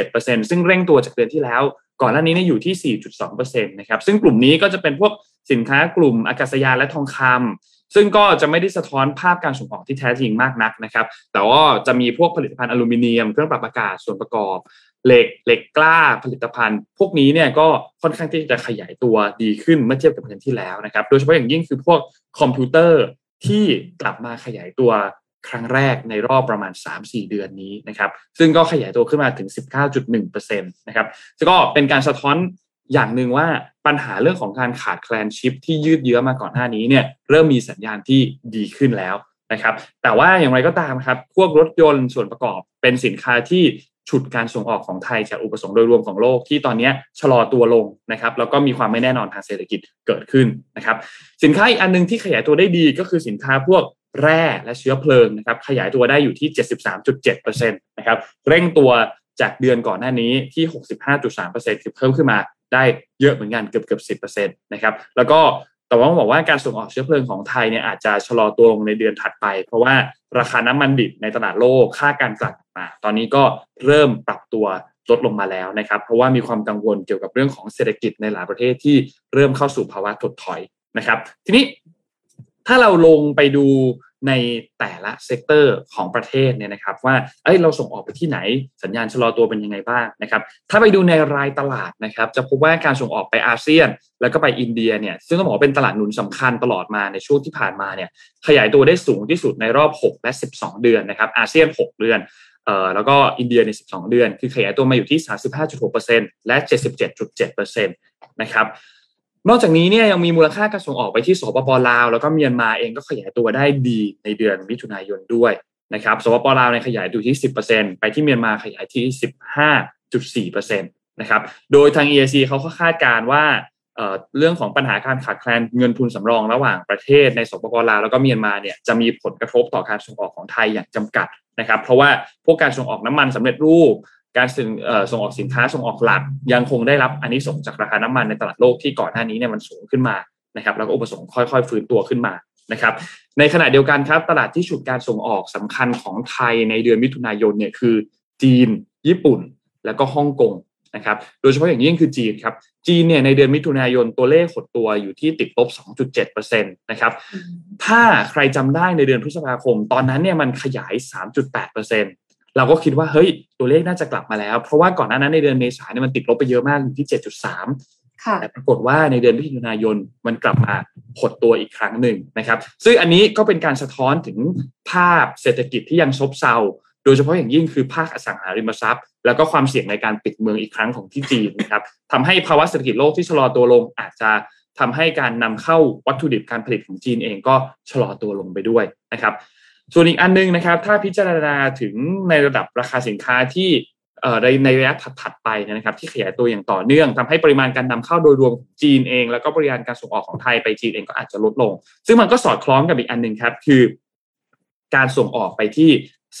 B: 6.7%ซึ่งเร่งตัวจากเดือนที่แล้วก่อนหน้านี้เนี่ยอยู่ที่ 4.2%นะครับ ซึ่งกลุ่มนี้ก็จะเป็นพวก สินค้ากลุ่มอากาศยานและทองคำซึ่งก็จะไม่ได้สะท้อนภาพการส่งออกที่แท้จริงมากนักนะครับ แต่ว่าจะมีพวกผลิตภัณฑ์อลูมิเนียม เครื่องปรับอากาศส่วนประกอบเหล็กเหล็กกล้าผลิตภัณฑ์ พวกนี้เนี่ยก็ค่อนข้างที่จะขยายตัวดีขึ้นเมื่อเทียบกับเดือนที่แล้วนะครับ โดยเฉพาะอย่างยิ่งคือพวกคอมพิวเตอร์ที่กลับมาขยายตัวครั้งแรกในรอบประมาณ 3-4 เดือนนี้นะครับ ซึ่งก็ขยายตัวขึ้นมาถึง 19.1%นะครับก็เป็นการสะท้อน อย่างหนึ่งว่าปัญหาเรื่องของการขาดแคลนชิปที่ยืดเยื้อมาก่อนหน้านี้เนี่ยเริ่มมีสัญญาณที่ดีขึ้นแล้วนะครับ แต่ว่าอย่างไรก็ตามครับพวกรถยนต์ส่วนประกอบเป็นสินค้าที่ฉุดการส่งออกของไทยจากอุปสงค์โดยรวมของโลกที่ตอนนี้ชะลอตัวลงนะครับแล้วก็มีความไม่แน่นอนทางเศรษฐกิจเกิดขึ้นนะครับ สินค้าอีกอันนึงที่ขยายตัวได้ดีก็คือสินค้าพวกแร่และเชื้อเพลิงนะครับขยายตัวได้อยู่ที่ 73.7%นะครับเร่งตัวจากเดือนก่อนหน้านี้ที่ 65.3%คือเพิ่มขึ้นมา ได้เยอะเหมือนกันเกือบเกือบสิบเปอร์เซ็นต์นะครับแล้วก็แต่ว่าบอกว่าการส่งออกเชื้อเพลิงของไทยเนี่ยอาจจะชะลอตัวลงในเดือนถัดไป เพราะว่าราคาน้ำมันดิบในตลาดโลกค่าการกลั่นมา ตอนนี้ก็เริ่มปรับตัวลดลงมาแล้วนะครับ เพราะว่ามีความกังวลเกี่ยวกับเรื่องของเศรษฐกิจในหลายประเทศที่เริ่มเข้าสู่ภาวะถดถอยนะครับ ทีนี้ถ้าเราลงไปดู ในแต่ละ sector ของประเทศเนี่ยนะครับว่าเอ้ยเราส่งออกไปที่ไหนสัญญาณชะลอตัวเป็นยังไงบ้างนะครับถ้าไปดูในรายตลาดนะครับจะพบว่าการส่งออกไปอาเซียน แล้วก็ไปอินเดียเนี่ยซึ่งต้องบอกเป็นตลาดหนุนสำคัญตลอดมาในช่วงที่ผ่านมาเนี่ยขยายตัวได้สูงที่สุดในรอบ 6 และ 12 เดือนนะครับอาเซียน 6 เดือนเอ่อแล้วก็อินเดียใน 12 เดือน คือขยายตัวมาอยู่ที่ 35.6%และ 77.7%นะครับ นอกจากนี้เนี่ยยังมีมูลค่าการส่งออกไปที่สปปลาว แล้วก็เมียนมาเองก็ขยายตัวได้ดีในเดือนมิถุนายนด้วยนะครับสปปลาวในขยายอยู่ที่ 10%ไปที่เมียนมาขยายที่ 15.4%นะครับโดยทาง EAC เขาก็คาดการว่าเรื่องของปัญหาการขาดแคลนเงินทุนสำรองระหว่างประเทศในสปปลาวแล้วก็เมียนมาเนี่ยจะมีผลกระทบต่อการส่งออกของไทยอย่างจำกัดนะครับ เพราะว่าพวกการส่งออกน้ำมันสำเร็จรูป การส่งส่งออกสินค้าส่งออกหลัก ยังคงได้รับอันนี้ส่งจากราคาน้ำมันในตลาดโลกที่ก่อนหน้านี้เนี่ยมันสูงขึ้นมานะครับแล้วก็อุปสงค์ค่อยๆ ฟื้นตัวขึ้นมานะครับในขณะเดียวกันครับตลาดที่ฉุดการส่งออกสำคัญของไทยในเดือนมิถุนายนเนี่ยคือ จีน ญี่ปุ่น แล้วก็ฮ่องกงนะครับโดยเฉพาะอย่างยิ่งคือจีนครับจีนเนี่ยในเดือนมิถุนายนตัวเลขหดตัวอยู่ที่ติดลบ 2.7%นะครับถ้าใครจำได้ในเดือนพฤษภาคม ตอนนั้นเนี่ยมันขยาย 3.8% เราก็คิดว่าเฮ้ยตัวเลขน่าจะกลับมาแล้ว เพราะว่าก่อนหน้านั้นในเดือนเมษายนมันติดลบไปเยอะมากอยู่ที่ 7.3 แต่ปรากฏว่าในเดือนมิถุนายนมันกลับมาหดตัวอีกครั้งหนึ่งนะครับ ซึ่งอันนี้ก็เป็นการสะท้อนถึงภาพเศรษฐกิจที่ยังซบเซาโดยเฉพาะอย่างยิ่งคือภาคอสังหาริมทรัพย์ แล้วก็ความเสี่ยงในการปิดเมืองอีกครั้งของที่จีนนะครับทำให้ภาวะเศรษฐกิจโลกที่ชะลอตัวลงอาจจะทำให้การนำเข้าวัตถุดิบการผลิตของจีนเองก็ชะลอตัวลงไปด้วยนะครับ ส่วนอีกอันนึงนะครับ ถ้าพิจารณาถึงในระดับราคาสินค้าที่ในในระยะถัดๆไปนะครับ ที่ขยายตัวอย่างต่อเนื่องทำให้ปริมาณการนำเข้าโดยรวมของจีนเอง แล้วก็บริการการส่งออกของไทยไปจีนเองก็อาจจะลดลง ซึ่งมันก็สอดคล้องกับอีกอันหนึ่งครับ คือ การส่งออกไปที่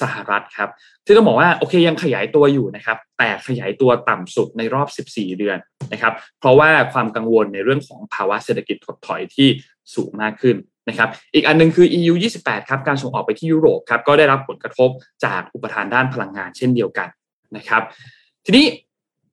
B: สหรัฐครับที่ต้องบอกว่าโอเคยังขยายตัวอยู่นะครับ แต่ขยายตัวต่ำสุดในรอบ 14 เดือนนะครับ เพราะว่าความกังวลในเรื่องของภาวะเศรษฐกิจถดถอยที่สูงมากขึ้น นะครับอีกอันนึงคือ EU 28ครับการส่งออกไปที่ยุโรปครับก็ได้รับผลกระทบจากอุปทานด้านพลังงานเช่นเดียวกันนะครับ ทีนี้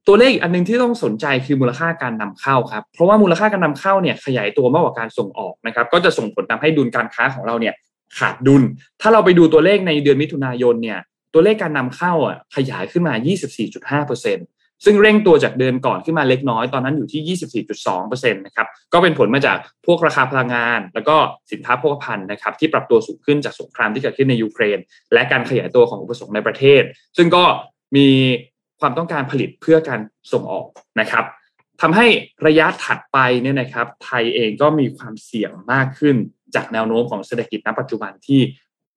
B: ตัวเลขอีกอันนึงที่ต้องสนใจคือมูลค่าการนำเข้าครับเพราะว่ามูลค่าการนำเข้าเนี่ยขยายตัวมากกว่าการส่งออกนะครับก็จะส่งผลทำให้ดุลการค้าของเราเนี่ยขาดดุล ถ้าเราไปดูตัวเลขในเดือนมิถุนายนเนี่ยตัวเลขการนำเข้าอะขยายขึ้นมา 24.5% ซึ่งเร่งตัวจากเดือนก่อนขึ้นมาเล็กน้อยตอนนั้นอยู่ที่ 24.2%นะครับก็เป็นผลมาจากพวกราคาพลังงาน แล้วก็สินค้าโภคภัณฑ์นะครับที่ปรับตัวสูงขึ้นจากสงครามที่เกิดขึ้นในยูเครน และการขยายตัวของอุปสงค์ในประเทศ ซึ่งก็มีความต้องการผลิตเพื่อการส่งออกนะครับทำให้ระยะถัดไปเนี่ยนะครับไทยเองก็มีความเสี่ยงมากขึ้นจากแนวโน้มของเศรษฐกิจณปัจจุบันที่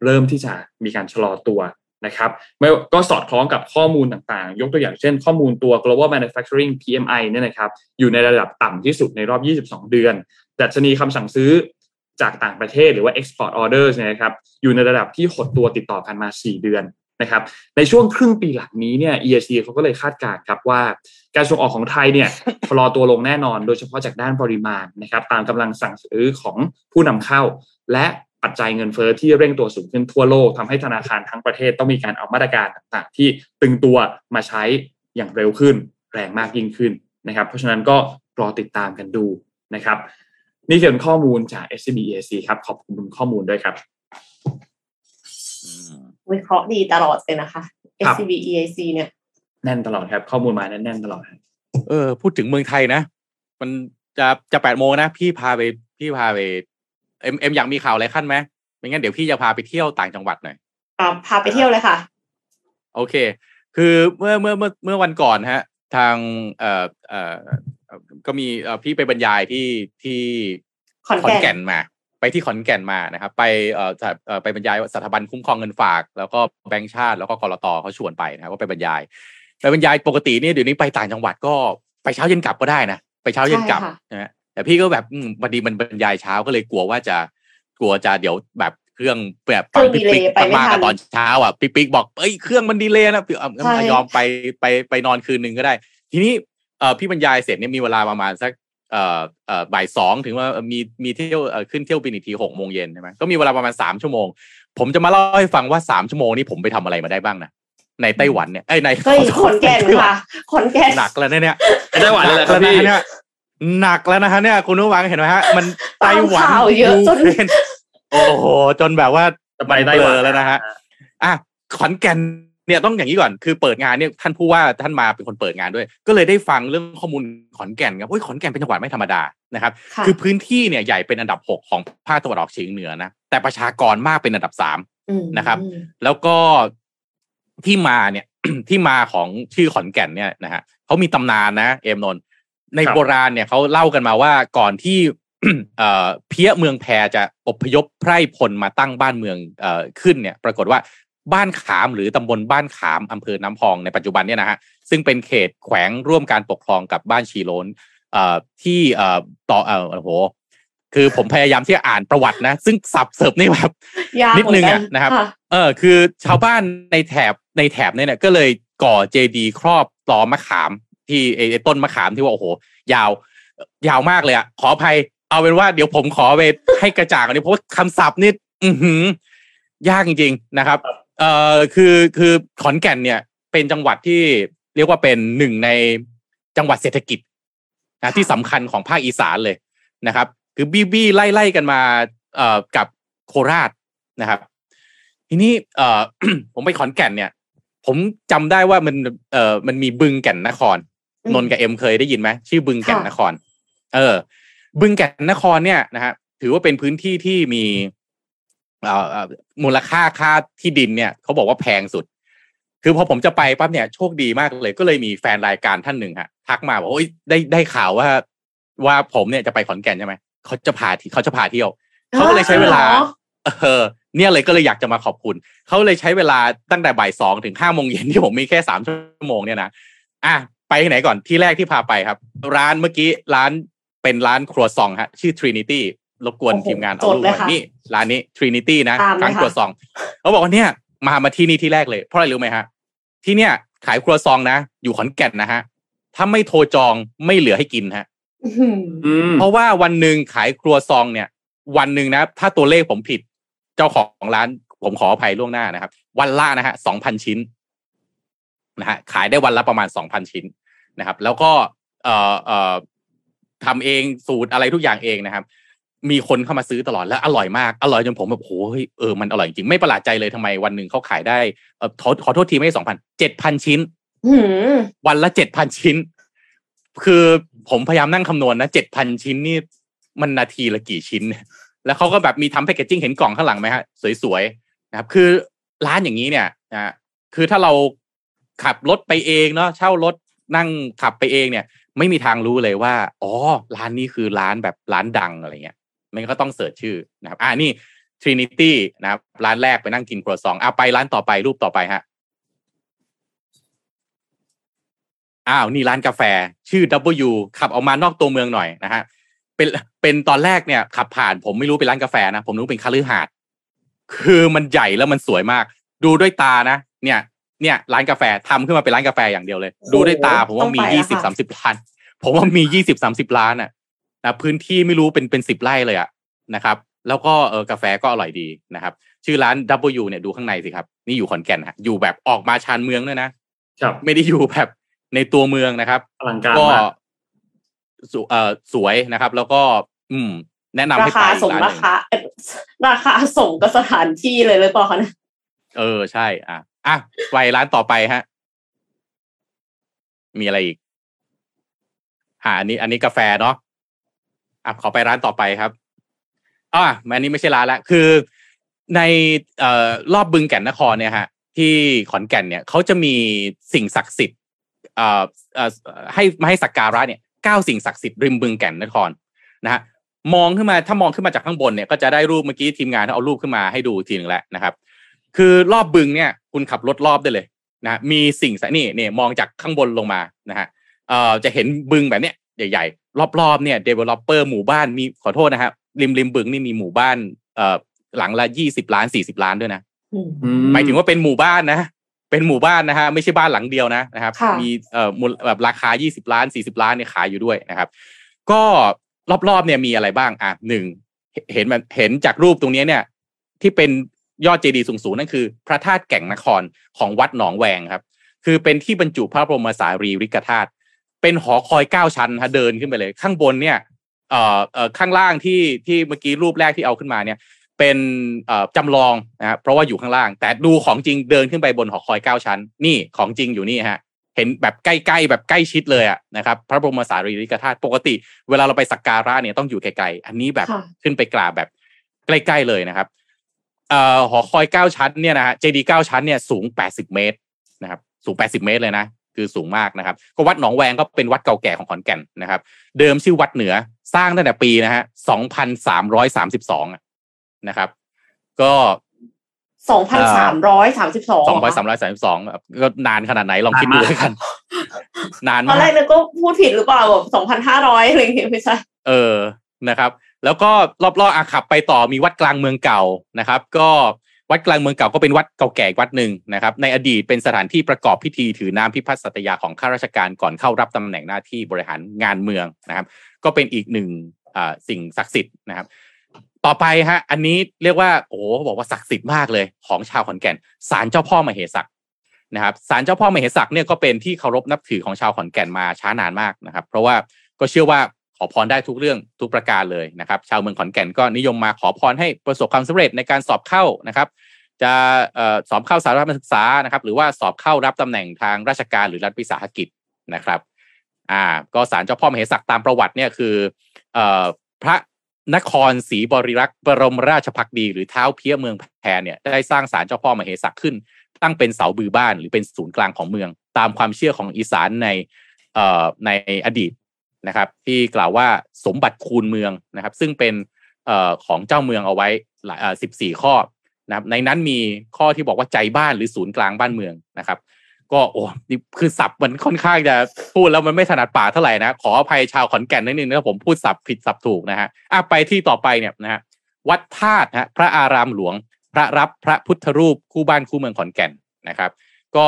B: เริ่มที่จะมีการชะลอตัว นะครับไม่ก็สอดคล้องกับข้อมูลต่างๆ ยกตัวอย่างเช่นข้อมูลตัว global manufacturing PMI เนี่ยนะครับอยู่ในระดับต่ำที่สุดในรอบ 22 เดือนดัชนีคำสั่งซื้อจากต่างประเทศหรือว่า export orders นะครับอยู่ในระดับที่หดตัวติดต่อกันมา 4 เดือนนะครับในช่วงครึ่งปีหลังนี้เนี่ย EIC เขาก็เลยคาดการณ์ครับว่า การส่งออกของไทยเนี่ยชะลอตัวลงแน่นอน โดยเฉพาะจากด้านปริมาณนะครับตามกำลังสั่งซื้อของผู้นำเข้า และ ปัจจัยเงินเฟอ้อที่เร่งตัวสูงขึ้นทั่วโลกทำให้ธนาคารทั้งประเทศต้องมีการเอามาตรการต่างๆ ที่ตึงตัวมาใช้อย่างเร็วขึ้น แรงมากยิ่งขึ้นนะครับ เพราะฉะนั้นก็รอติดตามกันดูนะครับนี่คือข้อมูลจาก SCB EAC ครับขอบคุณข้อมูลด้วยครับ
C: วิเคราะห์ดีตลอดเลยนะคะ SCB EAC เนี่ย
B: แน่นตลอดครับ ข้อมูลมาแน่นๆตลอด
D: เออ พูดถึงเมืองไทยนะ มันจะจะแปดโมงนะ พี่พาไป พี่พาไป เอ็มเอ็มอยากมีข่าวอะไรขั้นไหมไม่งั้นเดี๋ยวพี่จะพาไปเที่ยวต่างจังหวัดหน่อย
C: อ่าพาไปเที่ยวเลยค่ะ
D: โอเค คือเมื่อเมื่อเมื่อเมื่อวันก่อนฮะ ทางเอ่อเอ่อก็มีเอ่อพี่ไปบรรยายที่ที่
C: ขอนแก่น
D: มา ไปที่ขอนแก่นมานะครับ ไปเอ่อไปบรรยายสถาบันคุ้มครองเงินฝาก แล้วก็แบงก์ชาติแล้วก็กรตเขาชวนไปนะครับว่าไปบรรยายไปบรรยายปกตินี่เดี๋ยวนี้ไปต่างจังหวัดก็ไปเช้าเย็นกลับก็ได้นะไปเช้าเย็นกลับนะฮะ แต่พี่ก็แบบพอดีมันบรรยายเช้าก็เลยกลัวว่าจะกลัวจะเดี๋ยวแบบเครื่องแบบ
C: ปังปิ๊กปิ๊ก
D: มาตอนเช้าอะปิ๊กปิ๊กบอกเอ้ยเครื่องมันดีเลยนะพี่ยอมไปไปไปนอนคืนหนึ่งก็ได้ ทีนี้เอ่อพี่บรรยายเสร็จเนี่ยมีเวลาประมาณสักเอ่อเอ่อบ่ายสองถึงว่ามีมีเที่ยวขึ้นเที่ยวบินอีกทีหกโมงเย็นใช่ไหมก็มีเวลาประมาณสามชั่วโมง ผมจะมาเล่าให้ฟังว่าสามชั่วโมงนี้ผมไปทำอะไรมาได้บ้างนะในไต้หวันเนี่ยไอ้ใน
C: ขอนแก่นค่ะขอนแก่น
D: หนักแล้วเนี่ย
B: ไต้หวันเลยครับพี่
D: เนี่ย หนักแล้วนะฮะเนี่ยคุณนุวังเห็นไหมฮะ มันไต้หวัน
C: ยูเคร
D: นโอ้โห จนแบบว่าไปไต้หวันแล้วนะฮะอะขอนแก่นเนี่ยต้องอย่างนี้ก่อนคือเปิดงานเนี่ยท่านผู้ว่าท่านมาเป็นคนเปิดงานด้วย ก็เลยได้ฟังเรื่องข้อมูลขอนแก่นครับโอ้ยขอนแก่นเป็นจังหวัดไม่ธรรมดานะครับ คือพื้นที่เนี่ยใหญ่เป็นอันดับหกของภาคตะวันออกเฉียงเหนือนะแต่ประชากรมากเป็นอันดับสามนะครับ แล้วก็ที่มาเนี่ยที่มาของชื่อขอนแก่นเนี่ยนะฮะเขามีตำนานนะ เอมนน ในโบราณเนี่ยเขาเล่ากันมาว่าก่อนที่เอ่อเพี้ยเมืองแพรจะอพยพไพร่พลมาตั้งบ้านเมืองเอ่อขึ้นเนี่ย ปรากฏว่าบ้านขามหรือตำบลบ้านขามอำเภอน้ำพองในปัจจุบันเนี่ยนะฮะซึ่งเป็นเขตแขวงร่วมการปกครองกับบ้านชีโลนเอ่อที่เอ่อต่อเอ่อโอ้โห คือผมพยายามที่จะอ่านประวัตินะ ซึ่งสับเสิร์ฟนี่แบบนิดนึงอะนะครับ เออคือชาวบ้านในแถบในแถบเนี่ยก็เลยก่อเจดี ครอบตอมะขาม ที่ไอ้ต้นมะขามที่ว่าโอ้โห ยาว ยาวมากเลยอะขออภัย เอาเป็นว่าเดี๋ยวผมขอไปให้กระจ่างอันนี้เพราะว่าคำศัพท์นี่อืยากจริง ๆนะครับ เอ่อคือคือขอนแก่นเนี่ย เป็นจังหวัดที่เรียกว่าเป็นหนึ่งในจังหวัดเศรษฐกิจนะที่สำคัญของภาคอีสานเลยนะครับ คือบี้บี้ไล่ไล่กันมา เอ่อกับโคราชนะครับ ทีนี้ เอ่อผมไปขอนแก่นเนี่ย ผมจำได้ว่ามัน เอ่อมันมีบึงแก่นนคร นนกับเอ็มเคยได้ยินไหมชื่อบึงแก่นนคร เออ บึงแก่นนครเนี่ยนะฮะถือว่าเป็นพื้นที่ที่มีมูลค่าค่าที่ดินเนี่ยเขาบอกว่าแพงสุด คือพอผมจะไปปั๊บเนี่ยโชคดีมากเลย ก็เลยมีแฟนรายการท่านหนึ่งฮะทักมาบอกโอ้ยได้ได้ข่าวว่า ว่าผมเนี่ยจะไปขอนแก่นใช่ไหมเขาจะพาเขาจะพาเที่ยวเขาก็เลยใช้เวลา เออ เนี่ยเลยก็เลยอยากจะมาขอบคุณ เขาเลยใช้เวลาตั้งแต่บ่ายสองถึงห้าโมงเย็นที่ผมมีแค่สามชั่วโมงเนี่ยนะอะ ไปที่ไหนก่อนที่แรกที่พาไปครับ ร้านเมื่อกี้ร้านเป็นร้านครัวซองฮะ ชื่อ Trinity รบกวน
C: โอ้โห
D: ทีมงานเอา
C: จด
D: รูป
C: เลย
D: มา
C: ค่ะ
D: นี่ร้านนี้ Trinity นะ
C: ตามเลย
D: ร้าน
C: ค่ะ
D: ครัวซองเขาบอกว่าเนี่ยมามาที่นี่ที่แรกเลยเพราะอะไรรู้ไหมฮะ ที่เนี่ยขายครัวซองนะ อยู่ขอนแก่นนะฮะ ถ้าไม่โทรจองไม่เหลือให้กินฮะ
C: อื้อหือ
B: อืม
D: เพราะว่าวันหนึ่งขายครัวซองเนี่ย วันหนึ่งนะ ถ้าตัวเลขผมผิด เจ้าของร้านผมขออภัยล่วงหน้านะครับ วันละนะฮะสองพันชิ้น นะฮะขายได้วันละประมาณสองพันชิ้นนะครับ แล้วก็เอ่อเอ่อทำเองสูตรอะไรทุกอย่างเองนะครับ มีคนเข้ามาซื้อตลอดและอร่อยมากอร่อยจนผมแบบโอ้ยเออมันอร่อยจริงไม่ประหลาดใจเลยทำไมวันหนึ่งเขาขายได้เออขอขอโทษทีไม่ใช่สองพันเจ็ดพันชิ้น
C: อื้อหือ
D: วันละเจ็ดพันชิ้น คือผมพยายามนั่งคำนวณนะเจ็ดพันชิ้นนี่มันนาทีละกี่ชิ้น แล้วเขาก็แบบมีทำแพคเกจจิ้งเห็นกล่องข้างหลังไหมฮะ สวยๆนะครับ คือร้านอย่างนี้เนี่ยนะคือถ้าเรา ขับรถไปเองเนาะเช่ารถนั่งขับไปเองเนี่ย ไม่มีทางรู้เลยว่า อ๋อ ร้านนี้คือร้านแบบร้านดังอะไรเงี้ยมันก็ต้องเสิร์ชชื่อนะครับอ่านี่ Trinity นะครับ ร้านแรกไปนั่งกินครัวซองอะไปร้านต่อไปรูปต่อไปฮะอ้าวนี่ร้านกาแฟ ชื่อ W ขับออกมานอกตัวเมืองหน่อยนะฮะเป็นเป็นตอนแรกเนี่ยขับผ่านผมไม่รู้เป็นร้านกาแฟนะ ผมนึกเป็นคาลือหาด คือมันใหญ่แล้วมันสวยมาก ดูด้วยตานะ เนี่ย เนี่ยร้านกาแฟทำขึ้นมาเป็นร้านกาแฟอย่างเดียวเลย
C: โอ้โห
D: ดูด้วยตาผมว่ามี
C: ต้องไป
D: ยี่
C: แล้ว
D: สิบ
C: ค่ะ
D: สามสิบล้าน ผมว่ามียี่สิบสามสิบล้านอะนะพื้นที่ไม่รู้เป็นเป็นสิบไร่เลยอะนะครับ แล้วก็เออกาแฟก็อร่อยดีนะครับ ชื่อร้าน W เนี่ยดูข้างในสิครับ นี่อยู่ขอนแก่นฮะอยู่แบบออกมาชานเมืองด้วยนะ
B: ครับ
D: ไม่ได้อยู่แบบในตัวเมืองนะครับ
B: อลังการ
D: ก็
B: มาก
D: สเอ่อสวยนะครับ แล้วก็ อืม แนะนำ
C: รา
D: ให้ไป
C: คา
D: อีก
C: สม
D: ร้านห
C: รา
D: นึ่ง
C: คาเอ่อราคาสมกับสถานที่เลยหรือเปล่าคะเนี่ย
D: เออใช่ อะ อะไปร้านต่อไปฮะ มีอะไรอีกอ่าอันนี้ อันนี้กาแฟเนาะอะขอไปร้านต่อไปครับอะอันนี้ไม่ใช่ร้านละคือในเอ่อรอบบึงแก่นนครเนี่ยฮะ ที่ขอนแก่นเนี่ยเขาจะมีสิ่งศักดิ์สิทธิ์เอ่อเอ่อให้มาให้สักการะเนี่ยเก้าสิ่งศักดิ์สิทธิ์ริมบึงแก่นนครนะฮะมองขึ้นมาถ้ามองขึ้นมาจากข้างบนเนี่ยก็จะได้รูปเมื่อกี้ทีมงานเอารูปขึ้นมาให้ดูทีหนึ่งแล้วนะครับ คือรอบบึงเนี่ยคุณขับรถรอบได้เลยนะมีสิ่งสนี่เนี่ยมองจากข้างบนลงมานะฮะเอ่อจะเห็นบึงแบบเนี้ยใหญ่ ๆ รอบๆเนี่ย developer หมู่บ้านมีขอโทษนะครับริมริมบึงนี่มีหมู่บ้านเอ่อหลังละยี่สิบล้านสี่สิบล้านด้วยนะ
C: อืม
B: อื
D: หมายถึงว่าเป็นหมู่บ้านนะเป็นหมู่บ้านนะฮะไม่ใช่บ้านหลังเดียวนะนะครับ
C: ค่ะ
D: มีเอ่อมูลแบบราคา 20 ล้าน 40 ล้านเนี่ยขายอยู่ด้วยนะครับ ก็รอบๆเนี่ยมีอะไรบ้างอะหนึ่งเห็นมันเห็นจากรูปตรงนี้เนี่ย ที่เป็น ยอดเจดีย์สูงๆนั่นคือ พระธาตุแก่งนครของวัดหนองแวงครับ คือเป็นที่บรรจุพระบรมสารีริกธาตุเป็นหอคอยเก้าชั้นฮะเดินขึ้นไปเลย ข้างบนเนี่ยเอ่อเอ่อข้างล่างที่ที่เมื่อกี้รูปแรกที่เอาขึ้นมาเนี่ย เป็นเอ่อจำลองนะครับเพราะว่าอยู่ข้างล่าง แต่ดูของจริงเดินขึ้นไปบนหอคอยเก้าชั้น นี่ของจริงอยู่นี่ฮะเห็นแบบใกล้ๆแบบใกล้ชิดเลยอะนะครับพระบรมสารีริกธาตุปกติ เวลาเราไปสักการะเนี่ยต้องอยู่ไกลๆอันนี้แบบ
C: ค่ะ
D: ขึ้นไปกราบแบบใกล้ๆเลยนะครับเอ่อ หอคอยเก้าชั้นเนี่ยนะฮะเจดีเก้าชั้นเนี่ยสูงแปดสิบเมตรนะครับสูงแปดสิบเมตรเลยนะคือสูงมากนะครับ ก็วัดหนองแวงก็เป็นวัดเก่าแก่ของขอนแก่นนะครับ เดิมชื่อวัดเหนือสร้างตั้งแต่ปีนะฮะสองพันสามร้อยสามสิบสองนะครับ ก็
C: สองพันสามร้อยสามสิบสอง
D: สองพันสามร้อยสามสิบสองก็นานขนาดไหนลองคิดดูแล้วกัน นาน
C: ตอน
D: มา
C: แร
D: ก
C: กนึกก็พูดผิดหรือเปล่าแบบสองพันห้าร้อยอะไรอย่างเงี้ยไม่ใช่
D: เออนะครับ แล้วก็รอบๆอาขับไปต่อมีวัดกลางเมืองเก่านะครับ ก็วัดกลางเมืองเก่าก็เป็นวัดเก่าแก่วัดหนึ่งนะครับ ในอดีตเป็นสถานที่ประกอบพิธีถือน้ำพิพัฒน์สัตยาของข้าราชการก่อนเข้ารับตำแหน่งหน้าที่บริหารงานเมืองนะครับ ก็เป็นอีกหนึ่งสิ่งศักดิ์สิทธิ์นะครับ ต่อไปฮะอันนี้เรียกว่าโอ้บอกว่าศักดิ์สิทธิ์มากเลย ของชาวขอนแก่นศาลเจ้าพ่อมเหสักนะครับศาลเจ้าพ่อมเหสักเนี่ยก็เป็นที่เคารพนับถือของชาวขอนแก่นมาช้านานมากนะครับ เพราะว่าก็เชื่อว่า ขอพรได้ทุกเรื่องทุกประการเลยนะครับ ชาวเมืองขอนแก่นก็นิยมมาขอพรให้ประสบความสำเร็จในการสอบเข้านะครับ จะออสอบเข้าสาธารณศึกษานะครับ หรือว่าสอบเข้ารับตำแหน่งทางราชการหรือรัฐวิสาหกิจนะครับอ่าก็ศาลเจ้าพ่อมเหสักตามประวัติเนี่ยคืออพระนครศรีบริรักษ์บรมราชพักดี หรือเท้าเพี้ยเมืองแพรเนี่ยได้สร้างศาลเจ้าพ่อมเหสักขึ้น ตั้งเป็นเสาบือบ้านหรือเป็นศูนย์กลางของเมือง ตามความเชื่อของอีสานในในอดีต นะครับ ที่กล่าวว่าสมบัติคูณเมืองนะครับ ซึ่งเป็นออของเจ้าเมืองเอาไว้หลายสิบสี่ข้อนะครับ ในนั้นมีข้อที่บอกว่าใจบ้านหรือศูนย์กลางบ้านเมืองนะครับ ก็โอ้นี่คือศัพท์มันค่อนข้างจะพูดแล้วมันไม่ถนัดปากเท่าไหร่นะขออภัยชาวขอนแก่นนิดนึงนะผมพูดศัพท์ผิดศัพท์ถูกนะฮะอะไปที่ต่อไปเนี่ยนะฮะวัดธาตุฮะพระอารามหลวง พระรับพระพุทธรูปคู่บ้านคู่เมืองขอนแก่นนะครับ ก็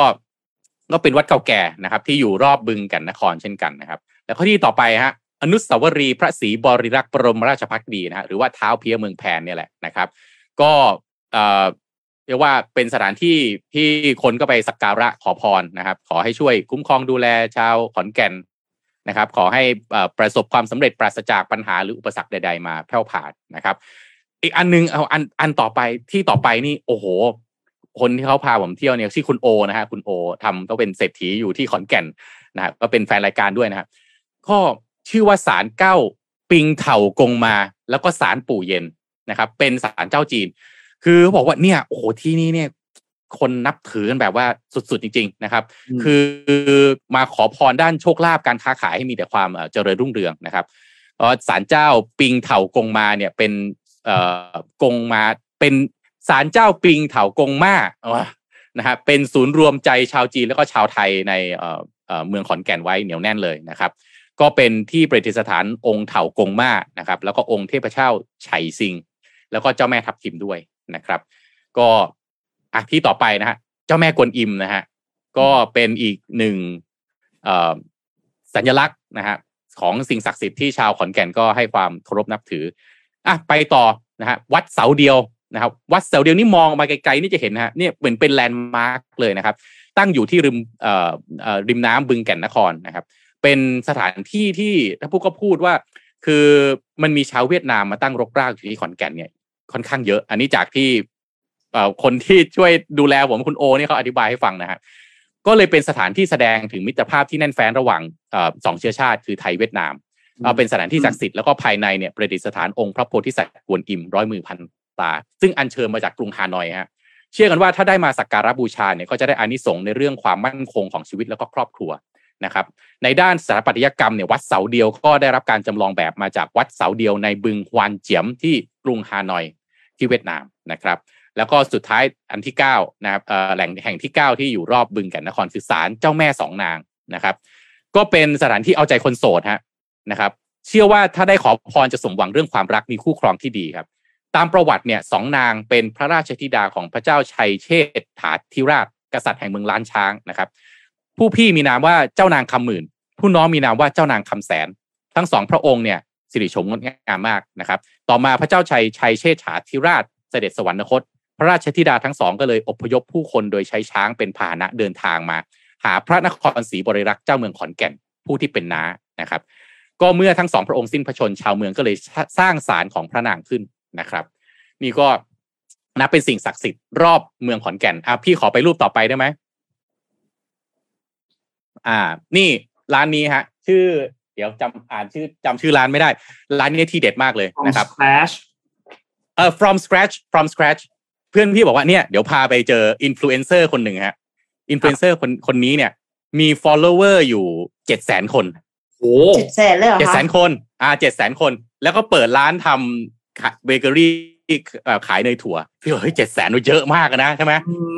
D: ก็เป็นวัดเก่าแก่นะครับ ที่อยู่รอบบึงแกันนครเช่นกันนะครับ ข้อที่ต่อไปฮะอนุสาวรีย์พระศรีบริรักษ์บรมราชพักดีนะฮะหรือว่าเท้าเพียเมืองแพนเนี่ยแหละนะครับ ก็เอ่อเรียกว่าเป็นสถานที่ที่คนก็ไปสักการะขอพรนะครับ ขอให้ช่วยคุ้มครองดูแลชาวขอนแก่นนะครับ ขอให้ประสบความสำเร็จปราศจากปัญหาหรืออุปสรรคใด ๆ มาแผ่วผ่านนะครับ อีกอันนึงเอาอันอันต่อไปที่ต่อไปนี่โอ้โห คนที่เขาพาผมเที่ยวเนี่ยชื่อคุณโอนะฮะคุณโอทำต้องเป็นเศรษฐีอยู่ที่ขอนแก่นนะฮะก็เป็นแฟนรายการด้วยนะครับ ก็ชื่อว่าศาลเก้าปิงเถากงมา แล้วก็ศาลปู่เย็นนะครับ เป็นศาลเจ้าจีน คือเขาบอกว่าเนี่ยโอ้โหที่นี่เนี่ย คนนับถือกันแบบว่าสุดๆจริง ๆ นะครับ
B: อืม
D: คือมาขอพรด้านโชคลาภการค้าขายให้มีแต่ความเอ่อเจริญรุ่งเรืองนะครับเพราะศาลเจ้าปิงเถากงมาเนี่ยเป็นเอ่อกงมาเป็นศาลเจ้าปิงเถากงมาอะนะฮะเป็นศูนย์รวมใจชาวจีนแล้วก็ชาวไทยในเอ่อเอ่อเมืองขอนแก่นไว้เหนียวแน่นเลยนะครับ ก็เป็นที่ประดิษฐานองค์เถากงมานะครับ แล้วก็องค์เทพเจ้าไฉซิง แล้วก็เจ้าแม่ทับทิมด้วยนะครับ ก็อะที่ต่อไปนะฮะเจ้าแม่กวนอิมนะฮะก็เป็นอีกหนึ่งสัญลักษณ์นะฮะของสิ่งศักดิ์สิทธิ์ที่ชาวขอนแก่นก็ให้ความเคารพนับถืออะไปต่อนะฮะวัดเสาเดียวนะครับวัดเสาเดียวนี่มองมาไกลๆนี่จะเห็นนะฮะเนี่ยเหมือนเป็น landmark เลยนะครับ ตั้งอยู่ที่ริมเอ่อเอ่อริมน้ำบึงแก่นนครนะครับ เป็นสถานที่ที่ถ้าพูดก็พูดว่า คือมันมีชาวเวียดนามมาตั้งรกรากอยู่ที่ขอนแก่นเนี่ยค่อนข้างเยอะ อันนี้จากที่เอ่อคนที่ช่วยดูแลผมคุณโอเนี่ยเขาอธิบายให้ฟังนะครับก็เลยเป็นสถานที่แสดงถึงมิตรภาพที่แน่นแฟ้นระหว่างเอ่อสองเชื้อชาติคือไทยเวียดนามเอาเป็นสถานที่ศักดิ์สิทธิ์แล้วก็ภายในเนี่ยประดิษฐานองค์พระโพธิสัตว์กวนอิมร้อยมือพันตา ซึ่งอัญเชิญมาจากกรุงฮานอยฮะเชื่อกันว่าถ้าได้มาสักการะบูชาเนี่ยก็จะได้อานิสงส์ในเรื่องความมั่นคงของชีวิตแล้วก็ครอบครัว นะครับในด้านสถาปัตยกรรมเนี่ยวัดเสาเดียวก็ได้รับการจำลองแบบมาจากวัดเสาเดียวในบึงฮวานเจียมที่กรุงฮานอยที่เวียดนามนะครับ แล้วก็สุดท้ายอันที่เก้านะครับแหล่งแห่งที่เก้าที่อยู่รอบบึงแก่นนครคือศาลเจ้าแม่สองนางนะครับ ก็เป็นสถานที่เอาใจคนโสดฮะนะครับ เชื่อว่าถ้าได้ขอพรจะสมหวังเรื่องความรักมีคู่ครองที่ดีครับ ตามประวัติเนี่ยสองนางเป็นพระราชธิดาของพระเจ้าชัยเชษฐาธิราช กษัตริย์แห่งเมืองล้านช้างนะครับ ผู้พี่มีนามว่าเจ้านางคำหมื่น ผู้น้องมีนามว่าเจ้านางคำแสน ทั้งสองพระองค์เนี่ยสิริชมงดงามมากนะครับ ต่อมาพระเจ้าชัยชัยเชษฐาธิราชเสด็จสวรรคต พระราชธิดาทั้งสองก็เลยอพยพผู้คนโดยใช้ช้างเป็นพาหนะเดินทางมา หาพระนครศรีบริรักษ์เจ้าเมืองขอนแก่นผู้ที่เป็นน้านะครับ ก็เมื่อทั้งสองพระองค์สิ้นพระชนชาวเมืองก็เลยสร้างศาลของพระนางขึ้นนะครับ นี่ก็นับเป็นสิ่งศักดิ์สิทธิ์รอบเมืองขอนแก่นอะพี่ขอไปรูปต่อไปได้ไหม อ่า นี่ร้านนี้ฮะ ชื่อ เดี๋ยวจำอ่านชื่อจำชื่อร้านไม่ได้ ร้านนี้ที่เด็ดมากเลย
B: From
D: นะครับ
B: scratch
D: เอ่อ from scratch from scratch เพื่อนพี่บอกว่าเนี่ยเดี๋ยวพาไปเจออินฟลูเอนเซอร์คนหนึ่งฮะอินฟลูเอนเซอร์คนคนนี้เนี่ย มี follower อยู่เจ็ดแสนคน
B: โอ้
C: เจ็ดแสนเลยเหรอ
D: เจ็ดแส
C: นค
D: นค่ะ อ่าเจ็ดแสนคน แล้วก็เปิดร้านทำเบเกอรี่ขายเนยถั่วพี่บอกเฮ้ยเจ็ดแสนเยอะมากอะนะใช่ไหม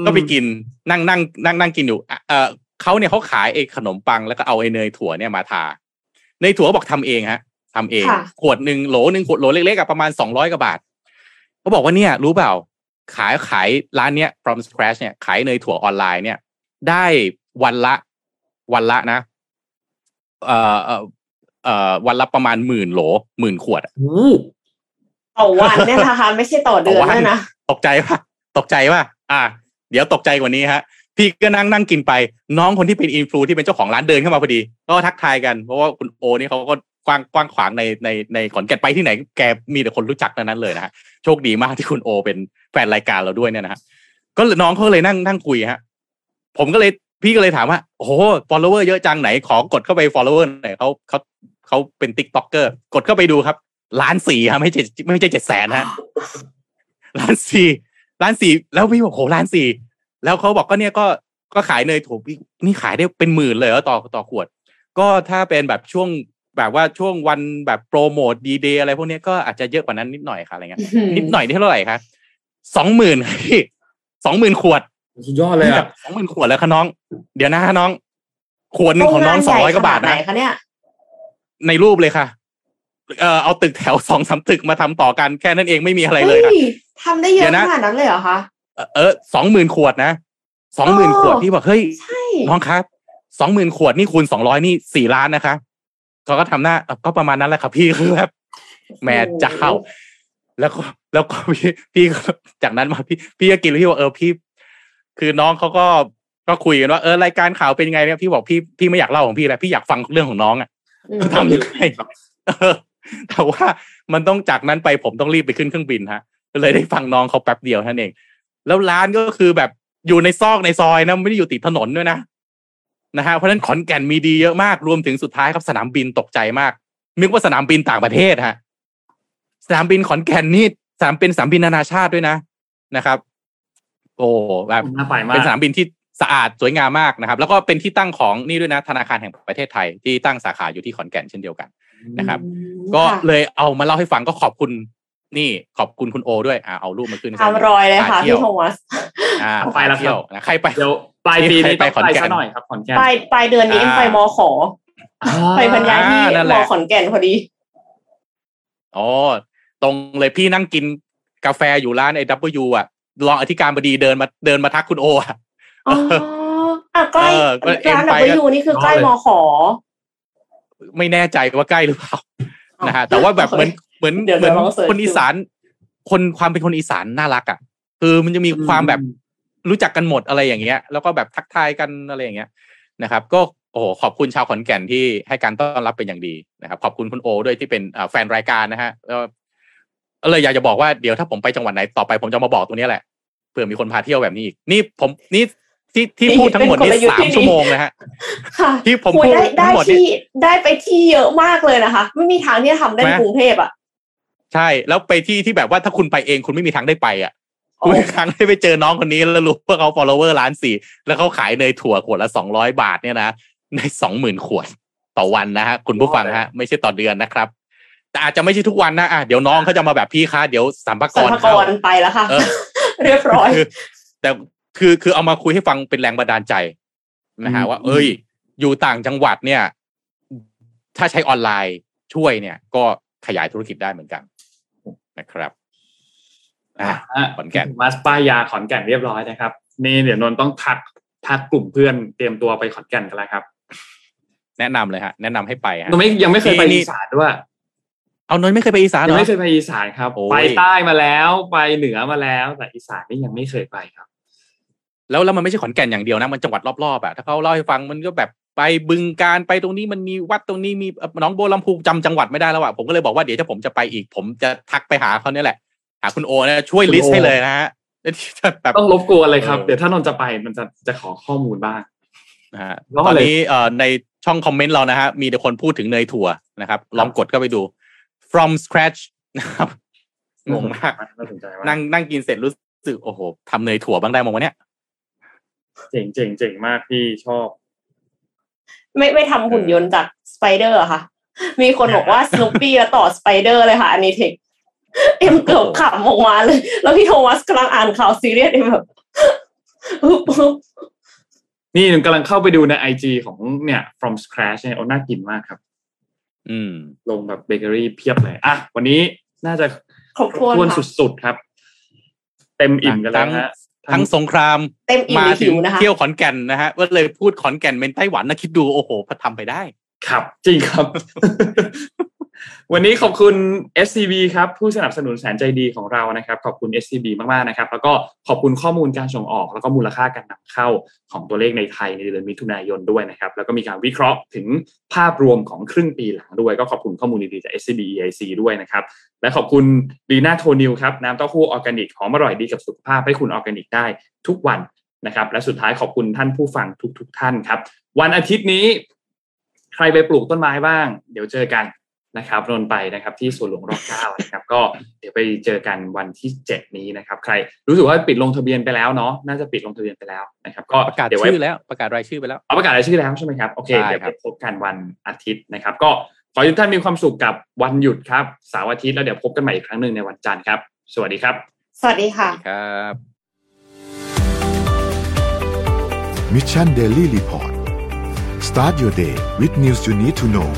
D: ก็ไปกินนั่งนั่งนั่งนั่งกินอยู่อะเออ เขาเนี่ยเขาขายไอ้ขนมปังแล้วก็เอาไอ้เนยถั่วเนี่ยมาทาเนยถั่วบอกทำเองฮะทำเอง
C: ค่ะ
D: ขวดหนึ่งโหลหนึ่งขวดโหลเล็กๆกับประมาณสองร้อยกว่าบาทเขาบอกว่าเนี่ย รู้เปล่า ขายขายร้านเนี้ย from scratch เนี่ยขายเนยถั่วออนไลน์เนี่ย ได้วันละ วันละนะ เอ่อเอ่อเอ่อวันละประมาณหมื่นโหลหมื่นขวดอะ
B: โอ้
C: ต่อวันเนี่ยนะคะไม่ใช่ต่อเดือนด้วยนะ
D: ตกใจป่ะตกใจป่ะอ่า เดี๋ยวตกใจกว่านี้ฮะ พี่ก็นั่งนั่งกินไป น้องคนที่เป็นอินฟลูที่เป็นเจ้าของร้านเดินเข้ามาพอดี ก็ทักทายกันเพราะว่าคุณโอนี่เขาก็กว้างกว้างขวางในในในขอนแก่นไปที่ไหนแกมีแต่คนรู้จักทั้งนั้นเลยนะฮะโชคดีมากที่คุณโอ เป็นแฟนรายการเราด้วยเนี่ยนะฮะก็เลยน้องเขาเลยนั่งนั่งคุยฮะ ผมก็เลยพี่ก็เลยถามว่าโอ้โห follower เยอะจังไหนขอกดเข้าไป follower หน่อยเขาเขาเขาเป็น tiktoker กดเข้าไปดูครับล้านสี่ฮะไม่ใช่ไม่ใช่เจ็ดแสนฮะล้านสี่ล้านสี่แล้วพี่บอกโหล้านสี่ แล้วเขาบอกก็เนี่ยก็ก็ขายเนยถั่วพี่นี่ขายได้เป็นหมื่นเลยเหรอต่อต่อขวด ก็ถ้าเป็นแบบช่วงแบบว่าช่วงวันแบบโปรโมทดีเดย์อะไรพวกเนี้ยก็อาจจะเยอะกว่านั้นนิดหน่อยค่ะอะไรเงี้ยนิดหน่อยนี่เท่าไหร่คะสองหมื่นพี่สองหมื่นขวด
B: สุดยอดเลย
D: แบ
B: อะ
D: บสองหมื่นขวดแล้วคะน้อง เดี๋ยวนะน้อง ขวดหนึ่งของน้องสองร้อยกว่าบาท
C: โรงงนใหญ่ขนดไหน
D: นะ
C: คะเนี่ย
D: ในรูปเลยค่ะ เออเอาตึกแถวสองสามตึกมาทำต่อกันแค่นั้นเองไม่มีอะไรเลยค่ะ
C: ฮ้ทำได้เย
D: เดี๋
C: อะ
D: ยวนะ
C: ขนาดนั้นเลยเหรอคะ
D: เออเออสองหมื่นขวดนะสองหมื่น
C: โอ้
D: ขวดพี่บอกเฮ้ย
C: ใช่
D: น้องครับสองหมื่นขวดนี่คูณสองร้อยนี่สี่ล้านนะคะเขาก็ทำหน้าเอ่อก็ประมาณนั้นแหละครับพี่คือแบบแม่เจ้า แล้วก็แล้วก็พี่พี่ก็จากนั้นมาพี่พี่ก็กินแล้วพี่บอกเออพี่ คือน้องเขาก็ก็คุยกันว่าเออรายการข่าวเป็นยังไงเนี่ยพี่บอกพี่พี่ไม่อยากเล่าของพี่แล้วพี่อยากฟังเรื่องของน้องอะ
C: อืม
D: ทำยังไงเออแต่ว่ามันต้องจากนั้นไปผมต้องรีบไปขึ้นเครื่องบินฮะก็เลยได้ฟังน้องเขาแป๊บเดียวเท่านั้นเอง แล้วร้านก็คือแบบอยู่ในซอกในซอยนะไม่ได้อยู่ติดถนนด้วยนะนะฮะเพราะฉะนั้นขอนแก่นมีดีเยอะมากรวมถึงสุดท้ายครับสนามบินตกใจมากนึกว่าสนามบินต่างประเทศฮะสนามบินขอนแก่นนี่สนามเป็นสนามบินนานาชาติด้วยนะนะครับ โอ้แบบ
B: น่าไปมาก
D: เป็นสนามบินที่สะอาดสวยงามมากนะครับ แล้วก็เป็นที่ตั้งของนี่ด้วยนะ ธนาคารแห่งประเทศไทยที่ตั้งสาขาอยู่ที่ขอนแก่นเช่นเดียวกันนะครับ
C: อืม
D: ก็
C: ค่ะ
D: เลยเอามาเล่าให้ฟังก็ขอบคุณ นี่ขอบคุณคุณโอด้วยอ่าเอารูปมาขึ้น
C: ตามรอยเลยค่ะ
D: พาที่
C: พี่
D: ว
C: โทมัส
D: อ่า
B: ไปแล้วครับ
D: เที่ยวนะใครไป
B: เดี๋ยวปลายปีนี้
D: ไป
B: ต้อง
D: ขอน
B: ไป
D: แก่น
B: ซะหน่อยครับขอนแก่น
C: ปลายปลายเดือนนี้เอ็ม
D: อ่า
C: ไปมอขอไปบรรยายที่
D: อ่านั่นแห
C: ม
D: ละ
C: อขอนแก่นพอดี
D: อ๋อตรงเลยพี่นั่งกินกาแฟอยู่ร้านไอ้ดับเบิลยูอะรองอธิการบดีเดินมาเดินมาทักคุณโออะ
C: อ๋ออะใกล้
D: เออก็เอ็ม
C: ร้าน
D: ไป
C: ดับเบิลยูนี่คือใกล้มอขอ
D: ไม่แน่ใจว่าใกล้หรือเปล่านะฮะแต่ว่าแบบเหมือน เหมือน
C: เดี๋ยว
D: เหมือน
C: เดี๋ยวลองเสิร์ช
D: คนอีสาน คนความเป็นคนอีสานน่ารักอะคือมันจะมีความแบบรู้จักกันหมดอะไรอย่างเงี้ย แล้วก็แบบทักทายกันอะไรอย่างเงี้ยนะครับ ก็โอ้โหขอบคุณชาวขอนแก่นที่ให้การต้อนรับเป็นอย่างดีนะครับ ขอบคุณคุณโอด้วยที่เป็นอ่าแฟนรายการนะฮะแล้วก็เลยอยากจะบอกว่าเดี๋ยวถ้าผมไปจังหวัดไหนต่อไปผมจะมาบอกตรงนี้แหละเผื่อมีคนพาเที่ยวแบบนี้อีกนี่ผมนี่ที่ที่พูดทั้งหมดนี่
C: เป็นกลยุทธ์
D: สา
C: ที่
D: ม
C: ดี
D: ชั่วโมงนะฮะ
C: ค่ะ
D: ที่ผม
C: โอ้ย
D: พูด
C: ได้ได้
D: ทั้งหมดนี่
C: ที่ได้ไปที่เยอะมากเลยนะคะ ไม่มีทางที่จะทำได้ใน
D: ไหม
C: กรุงเทพอะ
D: ใช่ แล้วไปที่ที่แบบว่าถ้าคุณไปเองคุณไม่มีทางได้ไปอะ
C: อ๋อ
D: คุณไม่มีทางได้ไปเจอน้องคนนี้แล้วรู้ว่าเขา follower ล้านสี่แล้วเขาขายเนยถั่วขวดละสองร้อยบาทเนี่ยนะในสองหมื่นขวดต่อวันนะฮะคุณผู้ฟังฮะ ไม่ใช่ต่อเดือนนะครับแต่อาจจะไม่ใช่ทุกวันนะอะเดี๋ยวน้องเขาจะมาแบบพี่คะเดี๋ยวสัมภา
C: สรร
D: ระ
C: พาก
D: เข้าร
C: ไปแล้วค่ะ
D: เออ
C: เรียบร้อย
D: คือแต่คือคือเอามาคุยให้ฟังเป็นแรงบันดาลใจนะฮะว่า เอ้ย อยู่ต่างจังหวัดเนี่ย ถ้าใช้ออนไลน์ช่วยเนี่ย ก็ขยายธุรกิจได้เหมือนกัน นะครับอะ
B: อะ
D: ขอนแก่น
B: มาสป้ายยาขอนแก่นเรียบร้อยนะครับ นี่เดี๋ยวนนท์ต้องทักทักกลุ่มเพื่อนเตรียมตัวไปขอนแก่นกันแล้วครับ
D: แนะนำเลยฮะแนะนำให้ไปฮะ
B: นนท์ไม่ยังไม่เคยไป
D: นี่
B: อีสานด้วย
D: เอานนท์ไม่เคยไปอีสานเหร
B: ยัง
D: อ
B: ไม่เคยไปอีสานครับ
D: โอ้ย
B: ไปใต้มาแล้วไปเหนือมาแล้ว แต่อีสานนี่ยังไม่เคยไปครับ
D: แล้วแล้วมันไม่ใช่ขอนแก่นอย่างเดียวนะมันจังหวัดรอบๆอะถ้าเขาเล่าให้ฟังมันก็แบบ ไปบึงการไปตรงนี้มันมีวัดตรงนี้มีเอ่อหน้องบัวลำพูจำจังหวัดไม่ได้แล้วอะผมก็เลยบอกว่าเดี๋ยวถ้าผมจะไปอีก ผมจะทักไปหาเขาเนี่ยแหละหาคุณโอนะช่วย
B: คุณ
D: ลิส
B: โอ
D: ต์ให้เลยนะฮะที่จะแบบ
B: ต้องรบกวนเลยครับ
D: เออ
B: เดี๋ยวถ้านนท์จะไปมันจะจะขอข้อมูลบ้าง
D: นะฮะ
B: แล้ว
D: ตอน
B: อะไร
D: นี้เอ่อในช่องคอมเมนต์เรานะฮะมีแต่คนพูดถึงเนยถั่วนะครับ ลองกดเข้าไปดู from scratch นะครับงงมาก
B: น่าสนใจมาก
D: นั่งนั่งกินเสร็จรู้สึกโอ้โหทำเนยถั่วบ้างได้มั้งวะเนี่ย
B: เจ๋งเจ๋งเจ๋งมากพี่ชอบ
C: ไม่ไม่ทำหุ่นยนต์จากสไปเดอร์อะค่ะ มีคนบอกว่าสโนปี้แล้วต่อสไปเดอร์เลยค่ะ อันนี้เทคเอ็มเกือบขำออกมาเลย แล้วพี่โทมัสกำลังอ่านข่าวซีเรียสเอ็มแบบปึ๊บปึ๊บ
B: นี่กำลังเข้าไปดูใน IG ของเนี่ย from scratch เนี่ยโอ้น่ากินมากครับ
D: อืม
B: ลงแบบเบเกอรี่เพียบเลย อะ วันนี้น่าจะ
C: ครบถ้วน
B: ถ้วน
C: ค่ะ
B: สุดๆครับ เต็มอิ่มกันแล้วฮะ
D: ทั้งสงคราม
C: เต็มอิ่ม
D: มา
C: ใน
D: ถึ
C: หิ
D: ง
C: วนะคะ
D: เที่ยวขอนแก่นนะฮะก็เลยพูดขอนแก่นเป็นไต้หวันนะคิดดูโอ้โหพอทำไปได้
B: ครับ จริงครับ วันนี้ขอบคุณ SCB ครับผู้สนับสนุนแสนใจดีของเรานะครับ ขอบคุณ SCB มากๆนะครับ แล้วก็ขอบคุณข้อมูลการส่งออก แล้วก็มูลค่าการนำเข้าของตัวเลขในไทยในเดือนมิถุนายนด้วยนะครับ แล้วก็มีการวิเคราะห์ถึงภาพรวมของครึ่งปีหลังด้วย ก็ขอบคุณข้อมูลดีๆจาก SCB EIC ด้วยนะครับ และขอบคุณดีน่าโทนิวครับน้ำเต้าหู้ออร์แกนิกหอมอร่อยดีกับสุขภาพให้คุณออร์แกนิกได้ทุกวันนะครับ และสุดท้ายขอบคุณท่านผู้ฟังทุก ๆ ท่านครับ วันอาทิตย์นี้ ใครไปปลูกต้นไม้บ้าง เดี๋ยวเจอกัน นะครับนนท์ไปนะครับที่สวนหลวงรอบเก้านะครับก็เดี๋ยวไปเจอกันวันที่เจ็ดนี้นะครับ ใครรู้สึกว่าปิดลงทะเบียนไปแล้วเนาะน่าจะปิดลงทะเบียนไปแล้วนะครับก็
D: ประกาศ
B: เดี๋ยวไว้
D: ชื่อแล้วประกาศรายชื่อไปแล้ว
B: เอาประกาศรายชื่อแล้วใช่ไหมครับโอเค
D: ใช่
B: เดี๋ยว
D: ครั
B: ไป
D: บ
B: พบกันวันอาทิตย์นะครับ ก็ขอให้ทุกท่านมีความสุขกับวันหยุดครับเสาร์อาทิตย์แล้วเดี๋ยวพบกันใหม่อีกครั้งหนึ่งในวันจันทร์ครับ สวัสดีครับ
C: สวัสดีค่ะ
D: ครับ
A: มิชชันเดลี่รีพอร์ต start your day with news you need to know